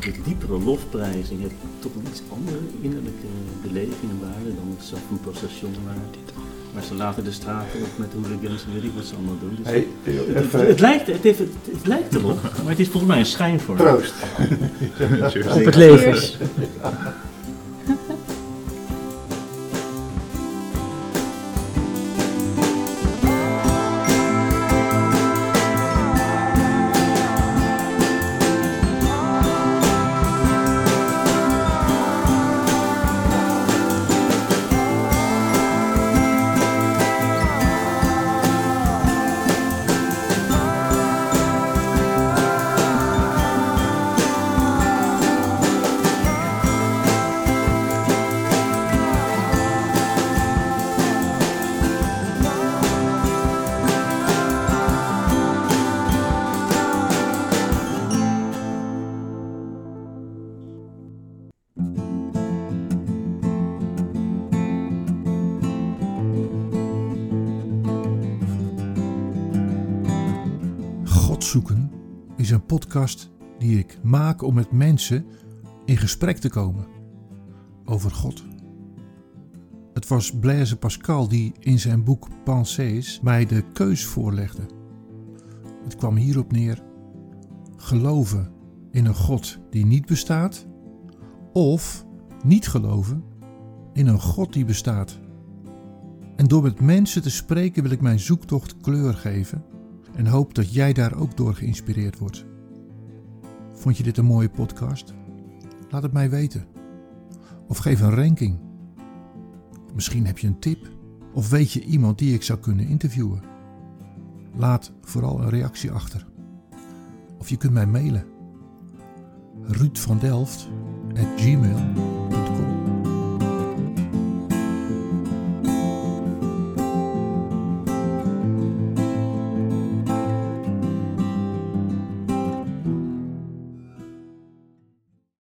de diepere lofprijzing heeft toch een iets andere innerlijke beleving en waarde dan het Zandvoetbalstation waar, waar ze later de straten op met hooligans en weet ik wat ze allemaal doen. Dus hey, het, het, even het lijkt, het, heeft, het, het lijkt erop, maar het is volgens mij een schijnvorm. troost. Cheers. Op het leven. Podcast die ik maak om met mensen in gesprek te komen over God. Het was Blaise Pascal die in zijn boek Pensées mij de keus voorlegde. Het kwam hierop neer: geloven in een God die niet bestaat, of niet geloven in een God die bestaat. En door met mensen te spreken wil ik mijn zoektocht kleur geven en hoop dat jij daar ook door geïnspireerd wordt. Vond je dit een mooie podcast? Laat het mij weten. Of geef een ranking. Misschien heb je een tip of weet je iemand die ik zou kunnen interviewen. Laat vooral een reactie achter. Of je kunt mij mailen. Ruud van